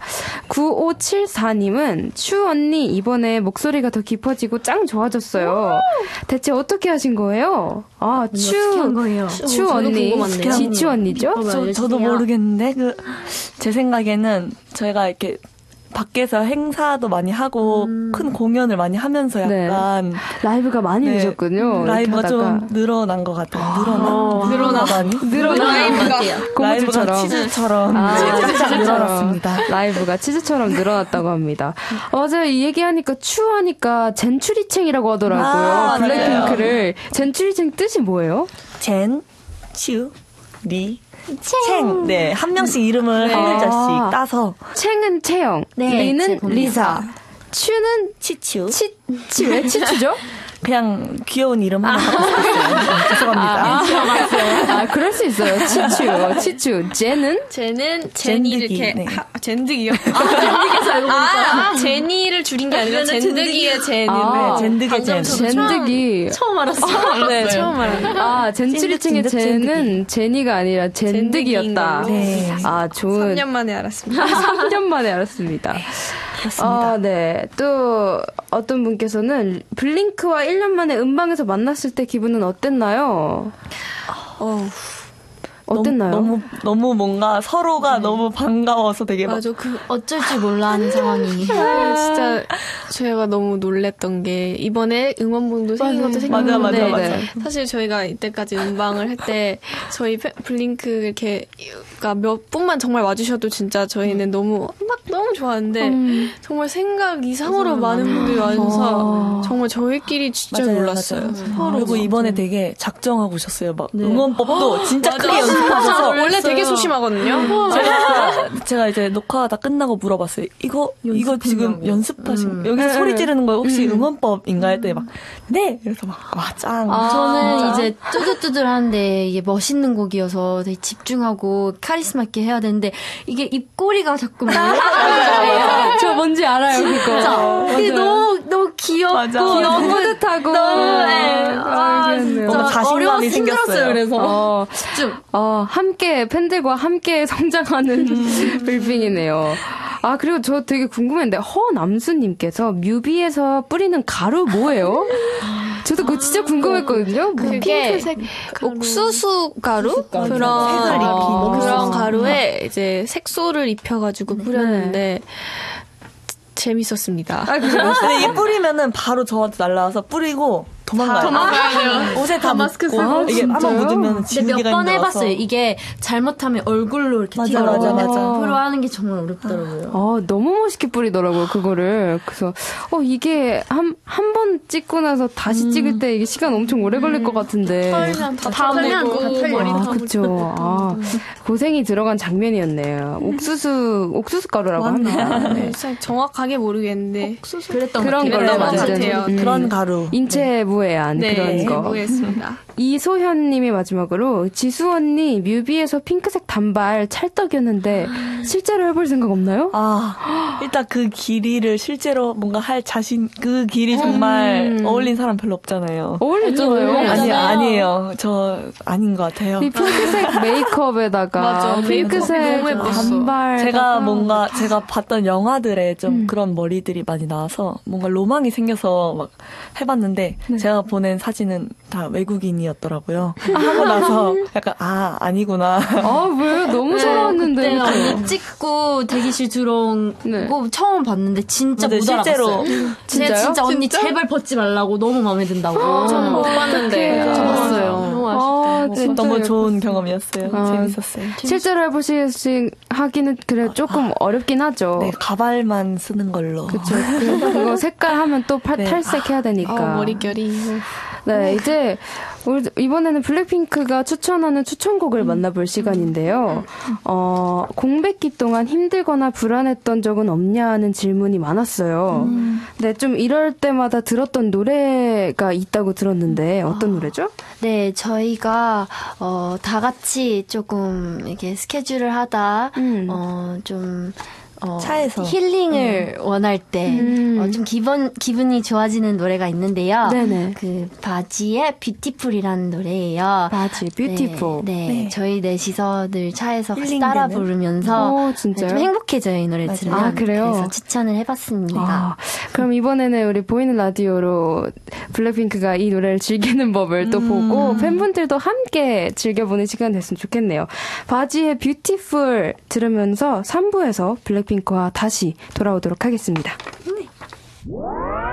9574님은 추 언니 이번에 목소리가 더 깊어지고 짱 좋아졌어요. 대체 어떻게 하신 거예요? 아, 어떻게 추, 한 거예요? 추 어, 언니. 지추 언니죠? 저, 저도 모르겠는데 그 제 생각에는 저희가 이렇게 밖에서 행사도 많이 하고 음. 큰 공연을 많이 하면서 약간 라이브가 많이 네, 늘었군요. 라이브가 이렇게 좀 하다가. 늘어난 것 같아요. 늘어나 늘어나다니 늘어나. 라이브가 고무줄처럼. 치즈처럼 아, 치즈처럼. 늘어났습니다. 라이브가 치즈처럼 늘어났다고 합니다. 어, 맞아요. 이 얘기하니까 추하니까 젠추리챙이라고 하더라고요. 아, 블랙핑크를. 젠추리챙 뜻이 뭐예요? 젠, 츄, 리, 챙. 네, 한 명씩 이름을 네. 한 글자씩 아. 따서. 챙은 채영, 네, 리는. 리사, 추는 치추. 치, 치, 왜 치추죠? 그냥 귀여운 이름 하나. 네, 죄송합니다. 아, 아, 그럴 수 있어요. 치추, 치추. 제는? 젠은 제니 젠드기, 이렇게 네. 하, 젠드기요. 아, 젠드기에서 알고 보니까. 아, 제니를 줄인 게 아니라 젠드기의 제니. 아, 네, 젠드기 젠. 젠드기. 처음 알았어요. 네, 처음 알았어요. 아, 젠추리층의 찐득, 찐득 젠은 제니가 아니라 젠득이었다. 네. 아, 좋은. 3년 만에 알았습니다. 3년 만에 알았 습니다. 아, 네. 또 어떤 분께서는 블링크와 1년 만에 음방에서 만났을 때 기분은 어땠나요? 어. 어땠나요? 너무 너무 뭔가 서로가 너무 반가워서 되게 막 맞아 그 어쩔 줄 몰라 하는 상황이. 아, 진짜 제가 너무 놀랬던 게 이번에 응원봉도 생긴 것도 생겼는데 맞아, 맞아, 맞아. 사실 저희가 이때까지 음방을 할 때 저희 페- 블링크 이렇게 그러니까 몇 분만 정말 와주셔도 진짜 저희는 너무 막 너무 좋아하는데 음. 정말 생각 이상으로 많은 분들이 와주셔서 정말 저희끼리 진짜 맞아요, 놀랐어요. 맞아요. 그리고 이번에 되게 작정하고 오셨어요. 막 응원법도 진짜 맞아. 크게 연습하셔서 원래 되게 소심하거든요. 제가 제가 이제 녹화 다 끝나고 물어봤어요. 이거 이거 지금 연습하신 여기서 네. 소리 지르는 거 혹시 음. 응원법인가 했더니 막네 이래서 막와 짱. 저는 진짜. 이제 뚜두뚜두하는데 이게 멋있는 곡이어서 되게 집중하고 카리스마 있게 해야 되는데 이게 입꼬리가 자꾸. 저 뭔지 알아요, 그거. 이게 맞아요. 너무 너무 귀엽고 맞아. 귀여운 뿌듯하고. 너무 네. 아, 알겠네요. 진짜 생겼어요. 힘들었어요. 그래서 어, 어, 함께, 팬들과 함께 성장하는 음. 빌빙이네요. 아, 그리고 저 되게 궁금했는데, 허남수님께서 뮤비에서 뿌리는 가루 뭐예요? 저도 그거 진짜 궁금했거든요. 뭐 그게 핑크색 옥수수 가루 그런 색을 입힌 어, 옥수수. 그런 가루에 이제 색소를 입혀가지고 뿌렸는데 재밌었습니다. 아, 그래요? 근데 이 뿌리면은 바로 저한테 날라와서 뿌리고 도망가요. 도망가야 돼요. 옷에 다, 다 마스크 쓰고. 이게? 한번 묻으면 근데 지우기가 몇 번. 해봤어요. 이게 잘못하면 얼굴로 이렇게 맞아, 튀어나오고 맞아, 맞아. 앞으로 하는 게 정말 어렵더라고요. 어, 너무 멋있게 뿌리더라고요, 그거를. 그래서, 어, 이게 한, 한 번 찍고 나서 다시 찍을 때 이게 시간 엄청 오래 걸릴 것 같은데. 털면 다 털면 아, 다 그쵸. 아, 고생이 들어간 장면이었네요. 옥수수, 옥수수 가루라고 합니다. 네. 진짜 정확하게 모르겠는데 그랬던 그런 것 걸로. 음. 그런 가루. 인체 무 해한 네, 그런 거. 해보겠습니다. 이소현님이 마지막으로 지수 언니 뮤비에서 핑크색 단발 찰떡이었는데 실제로 해볼 생각 없나요? 아, 일단 그 길이를 실제로 뭔가 할 자신, 그 길이 정말 음. 어울린 사람 별로 없잖아요. 어울렸잖아요. 아니, 아니에요. 저 아닌 것 같아요. 이 핑크색 메이크업에다가 맞아, 핑크색. 단발 제가 뭔가 제가 봤던 영화들에 좀 음. 그런 머리들이 많이 나와서 뭔가 로망이 생겨서 막 해봤는데 네. 제가 보낸 사진은 다 외국인이 었더라고요. 하고 나서 약간 아 아니구나. 아 왜요? 너무 잘 나왔는데. 그때 언니 찍고 대기실 들어온 네. 거 처음 봤는데 진짜 못 실제로. 알아봤어요. 진짜요? 제가 진짜 언니 진짜? 제발 벗지 말라고 너무 마음에 든다고. 저는 못 봤는데 어떡해. 봤어요. 너무 아, 네, 진짜 너무. 좋은 경험이었어요. 아, 재밌었어요. 실제로 해보시 하기는 그래 조금 어렵긴 하죠. 네, 가발만 쓰는 걸로. 그쵸. 그- 그거 색깔 하면 또 팔- 네. 탈색해야 되니까. 어, 머릿결이 네, 이제 우리 이번에는 블랙핑크가 추천하는 추천곡을 만나볼 시간인데요. 어, 공백기 동안 힘들거나 불안했던 적은 없냐 하는 질문이 많았어요. 네, 좀 이럴 때마다 들었던 노래가 있다고 들었는데 어떤 노래죠? 네, 저희가 어, 다 같이 조금 이렇게 스케줄을 하다 음. 어, 좀 어, 차에서. 힐링을 원할 때, 음. 어, 좀 기분, 기분이 좋아지는 노래가 있는데요. 네네. 그, Bazzi의 Beautiful이라는 노래예요. Bazzi, Beautiful. 네, 네. 네. 저희 넷이서 늘 차에서 같이? 따라 부르면서 오, 네, 진짜요? 좀 행복해져요, 이 노래. 들으면. 아, 그래요? 그래서 추천을 해봤습니다. 아, 그럼 이번에는 우리 보이는 라디오로 블랙핑크가 이 노래를 즐기는 법을 또 보고 팬분들도 함께 즐겨보는 시간 됐으면 좋겠네요. 바지의 뷰티풀 들으면서 3부에서 블랙 핑크와 다시 돌아오도록 하겠습니다. Beautiful,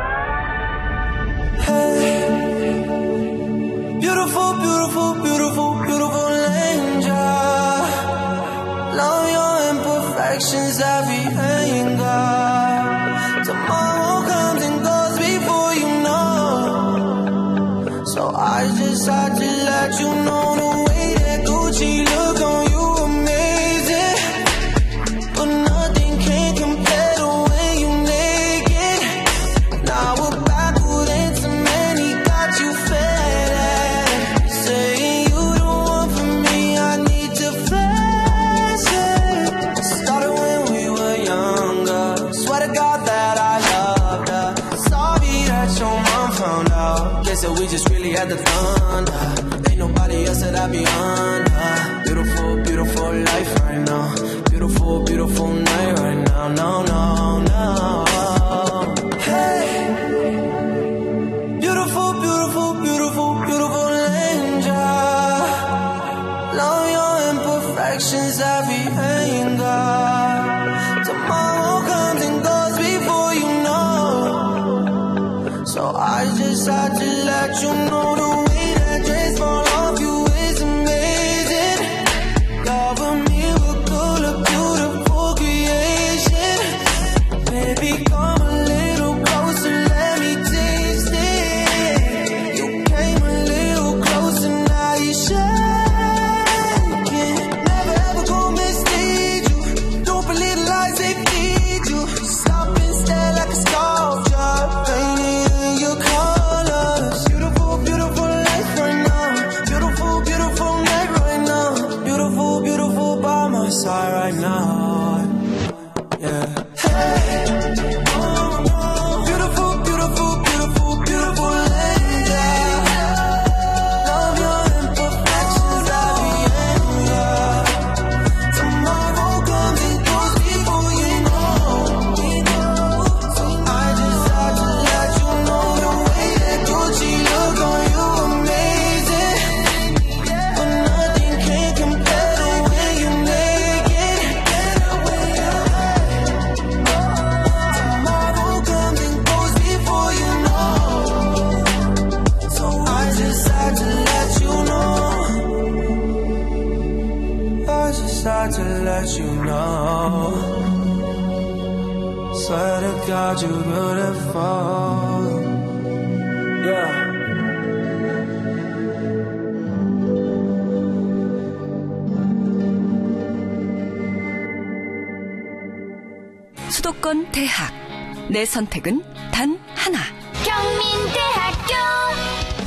선택은 단 하나. 경민대학교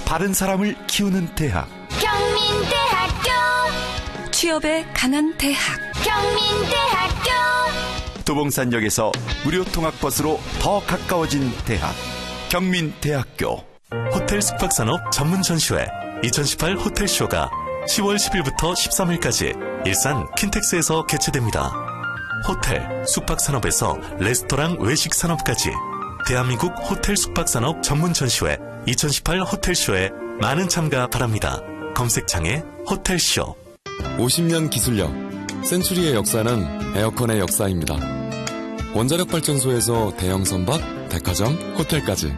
바른 사람을 키우는 대학. 경민대학교 취업에 강한 대학. 경민대학교 도봉산역에서 무료 통학버스로 더 가까워진 대학. 경민대학교. 호텔 숙박산업 전문 전시회 2018 호텔쇼가 10월 10일부터 13일까지 일산 킨텍스에서 개최됩니다. 호텔, 숙박산업에서 레스토랑 외식 산업까지 대한민국 호텔 숙박산업 전문 전시회 2018 호텔쇼에 많은 참가 바랍니다. 검색창에 호텔쇼 50년 기술력 센츄리의 역사는 에어컨의 역사입니다. 원자력 발전소에서 대형 선박, 백화점, 호텔까지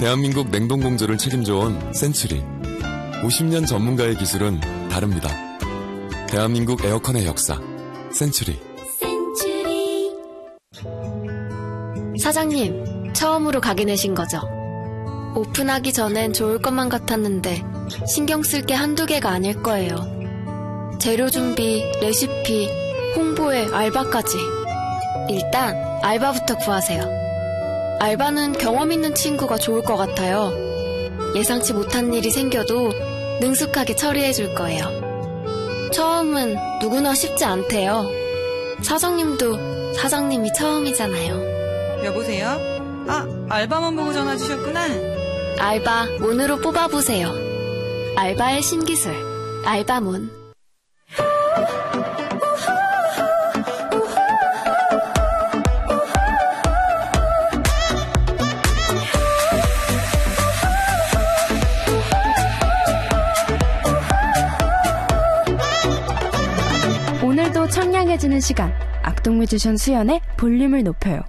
대한민국 냉동공조를 책임져온 센츄리 50년 전문가의 기술은 다릅니다. 대한민국 에어컨의 역사 센츄리 사장님, 처음으로 가게 내신 거죠? 오픈하기 전엔 좋을 것만 같았는데 신경 쓸 게 한두 개가 아닐 거예요. 재료 준비, 레시피, 홍보에 알바까지. 일단 알바부터 구하세요. 알바는 경험 있는 친구가 좋을 것 같아요. 예상치 못한 일이 생겨도 능숙하게 처리해 줄 거예요. 처음은 누구나 쉽지 않대요. 사장님도 사장님이 처음이잖아요. 여보세요? 아, 알바만 보고 전화 주셨구나. 알바 문으로 뽑아보세요. 알바의 신기술, 알바문. 오늘도 청량해지는 시간. 악동 뮤지션 수연의 볼륨을 높여요.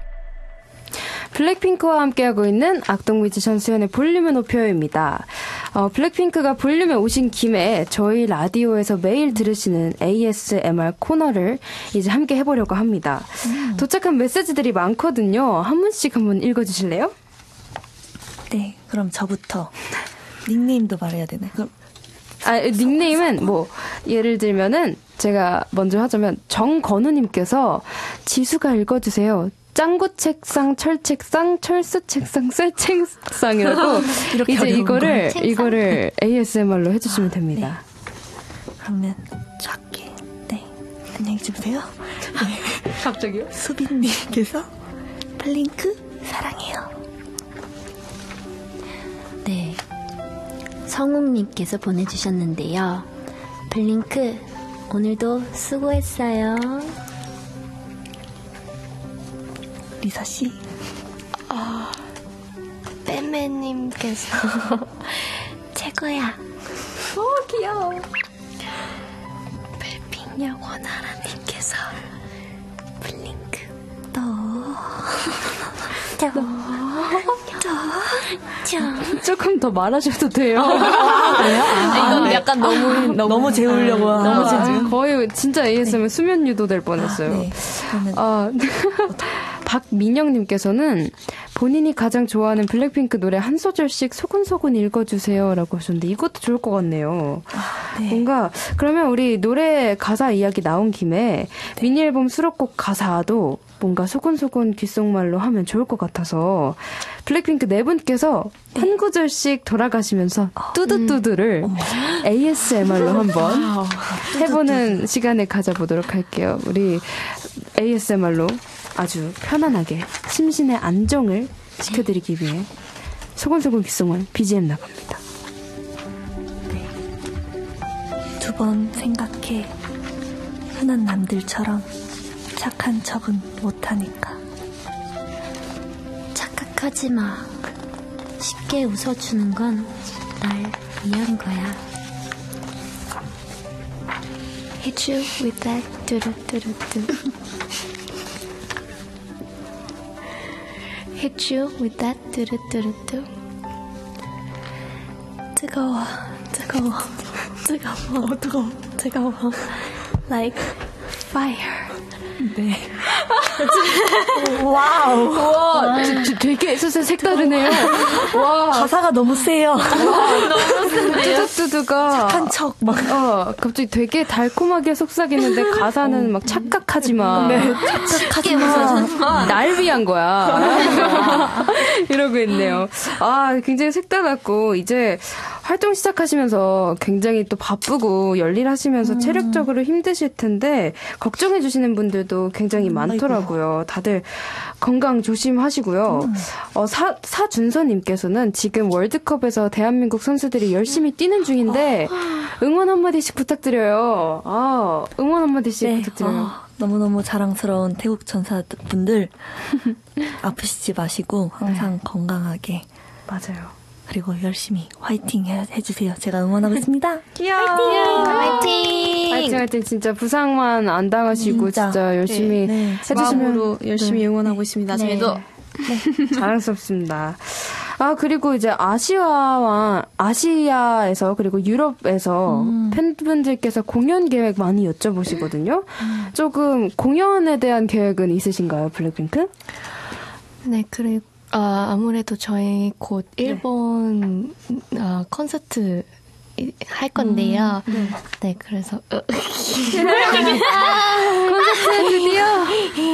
블랙핑크와 함께하고 있는 악동 뮤지션 수연의 볼륨을 높여요입니다. 어, 블랙핑크가 볼륨에 오신 김에 저희 라디오에서 매일 들으시는 ASMR 코너를 이제 함께 해보려고 합니다. 도착한 메시지들이 많거든요. 한 분씩 한번 읽어주실래요? 네, 그럼 저부터 닉네임도 말해야 되나요? 그럼 아, 닉네임은 뭐 예를 들면은 제가 먼저 하자면 정건우님께서 지수가 읽어주세요. 짱구 책상, 철 책상, 철수 책상, 쇠 책상이라고 이렇게 이제 이거를 걸. 이거를 ASMR로 해주시면 됩니다. 그러면 작게 네 안녕히 주무세요. 네. 갑자기요? 수빈님께서 플링크 사랑해요. 김성욱님께서 보내주셨는데요. 블링크, 오늘도 수고했어요. 리사 씨. 아, 빼매님께서 최고야. 오, 귀여워. 별핑녀 권하라님께서 블링크, 너. 저. 저. 저. 조금 더 말하셔도 돼요. 이건 네. 약간 너무 너무 재우려고 너무 하는 재우 거의 진짜 ASMR 수면 유도될 뻔했어요. 아, 박민영님께서는 본인이 가장 좋아하는 블랙핑크 노래 한 소절씩 소곤소곤 읽어주세요라고 하셨는데 이것도 좋을 것 같네요. 뭔가 그러면 우리 노래 가사 이야기 나온 김에 미니 앨범 수록곡 가사도 뭔가 소곤소곤 귓속말로 하면 좋을 것 같아서 블랙핑크 네 분께서 한 구절씩 돌아가시면서 뚜두뚜두를 ASMR로 한번 해보는 시간을 가져보도록 할게요. 우리 ASMR로 아주 편안하게 심신의 안정을 시켜드리기 위해 소곤소곤 귓속말 BGM 나갑니다. 두번 생각해. 흔한 남들처럼 착한 척은 못하니까. 착각하지 마. 쉽게 웃어주는 건 날 위한 거야. Hit you with that 뚜루뚜루뚜. Hit you with that 뚜루뚜루뚜. 뜨거워, 뜨거워, 뜨거워, 뜨거워, 뜨거워. Like fire. 네. wow. 와, 저- 저 되게 진짜 색다르네요. 와. 가사가 너무 세요. 너무 센데요? 뚜두뚜두가. 착한 척, 막. 어, 갑자기 되게 달콤하게 속삭이는데 가사는 막 착각하지 마. 네. 착각하지 마. 날 위한 거야. 이러고 있네요. 아, 굉장히 색달랐고, 이제 활동 시작하시면서 굉장히 또 바쁘고 열일하시면서 체력적으로 힘드실 텐데, 걱정해주시는 분들도 굉장히 많더라고요. 다들 건강 조심하시고요. 어, 사, 사준서님께서는 지금 월드컵에서 대한민국 선수들이 열심히 뛰는 중인데, 응원 한마디씩 부탁드려요. 아, 응원 한마디씩 부탁드려요. 어, 너무너무 자랑스러운 태국 전사분들 아프시지 마시고 항상 건강하게 맞아요. 그리고 열심히 화이팅 해, 해주세요. 제가 응원하고 있습니다. 귀여워. 화이팅! 화이팅, 화이팅. 진짜 부상만 안 당하시고 진짜, 열심히 네, 네. 해주시면 마음으로 열심히 네. 응원하고 있습니다. 네. 저희도 자랑스럽습니다. 아, 그리고 이제 아시아와, 아시아에서 그리고 유럽에서 팬분들께서 공연 계획 많이 여쭤보시거든요. 조금 공연에 대한 계획은 있으신가요, 블랙핑크? 네, 그리고 아, 아무래도 저희 곧 일본 아, 콘서트 이- 할 건데요. 네. 그래서 어. 콘서트 드디어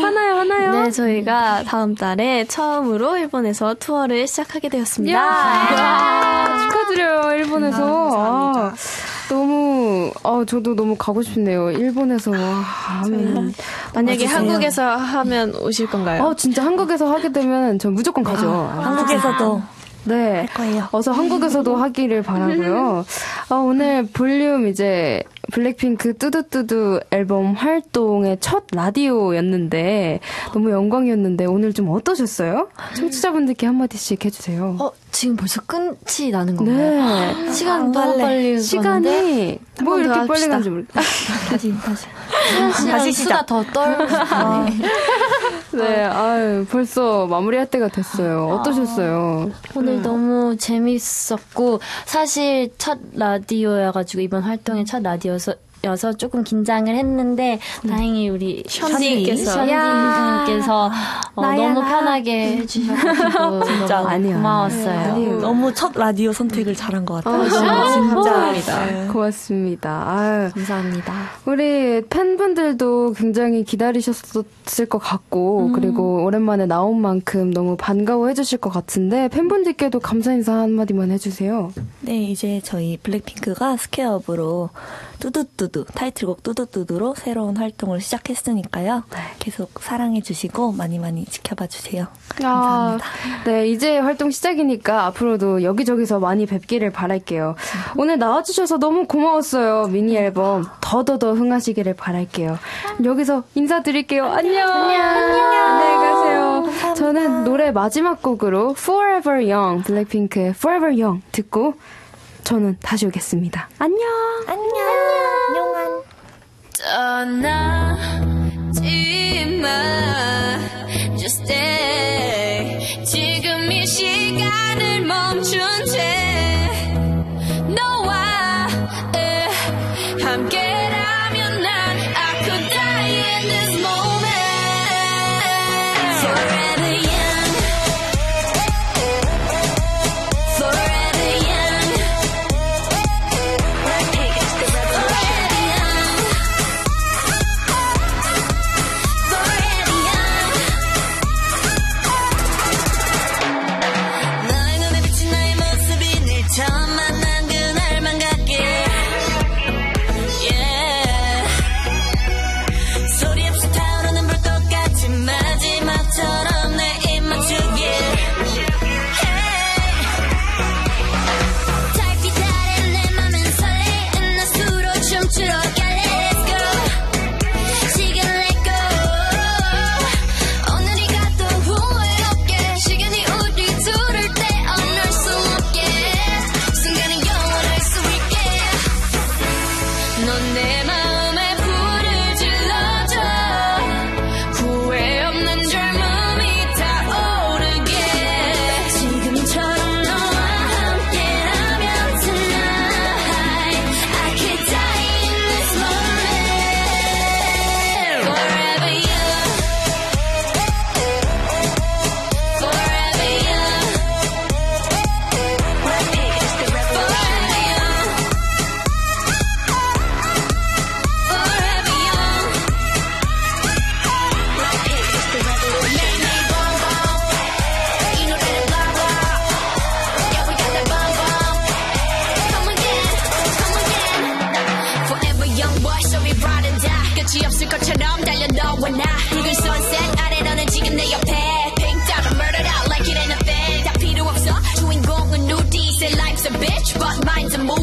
하나요, 하나요? 네, 저희가 다음 달에 처음으로 일본에서 투어를 시작하게 되었습니다. 야, 축하드려요, 일본에서. 아, 너무, 아, 저도 너무 가고 싶네요. 일본에서 하면. 만약에 와주세요. 한국에서 하면 오실 건가요? 어, 진짜 한국에서 하게 되면 전 무조건 가죠. 아, 한국에서도 네. 어서 한국에서도 하기를 바라고요. 어, 오늘 볼륨 이제 블랙핑크 뚜두뚜두 앨범 활동의 첫 라디오였는데 너무 영광이었는데 오늘 좀 어떠셨어요? 청취자분들께 한마디씩 해주세요. 어, 지금 벌써 끝이 나는 건가요? 네. 시간 너무 빨리 시간이 가는데? 뭐 이렇게 더 빨리. 간지 모르겠다. 다시, 다시. 다시 수다 더 떨고 싶네. 네, 아유, 벌써 마무리할 때가 됐어요. 어떠셨어요? 오늘 너무 재밌었고 사실 첫 라디오여가지고 이번 활동의 첫 라디오여서 여서 조금 긴장을 했는데 다행히 우리 션디께서. 션디님께서 어, 나야, 너무 나. 편하게 해주셔가지고 진짜 너무 고마웠어요. 아니요. 너무 첫 라디오 선택을 잘한 것 같아요. 아, 진짜. 진짜. 네. 고맙습니다. 아유. 감사합니다. 우리 팬분들도 굉장히 기다리셨을 것 같고, 음. 그리고 오랜만에 나온 만큼 너무 반가워 해 주실 것 같은데, 팬분들께도 감사 인사 한마디만 해주세요. 네, 이제 저희 블랙핑크가 스퀘어업으로 뚜 두뚜두 타이틀곡 뚜두뚜두로 새로운 활동을 시작했으니까요. 계속 사랑해 주시고 많이 많이 지켜봐 주세요. 아, 네, 이제 활동 시작이니까 앞으로도 여기저기서 많이 뵙기를 바랄게요. 오늘 나와 주셔서 너무 고마웠어요. 미니 앨범 더더더 흥하시기를 바랄게요. 여기서 인사드릴게요. 안녕. 안녕. 안녕히 가세요. 저는 노래 마지막 곡으로 Forever Young, 블랙핑크의 Forever Young 듣고 저는 다시 오겠습니다. 안녕. 안녕. 떠나지 마 Just stay 지금 이 시간을 멈춘 채 너와 나 붉은 sunset 아래 너는 지금 내 옆에 Pink diamond murdered out like it ain't a thing 다 필요 없어 주인공은 우리 Say life's a bitch but mine's a movie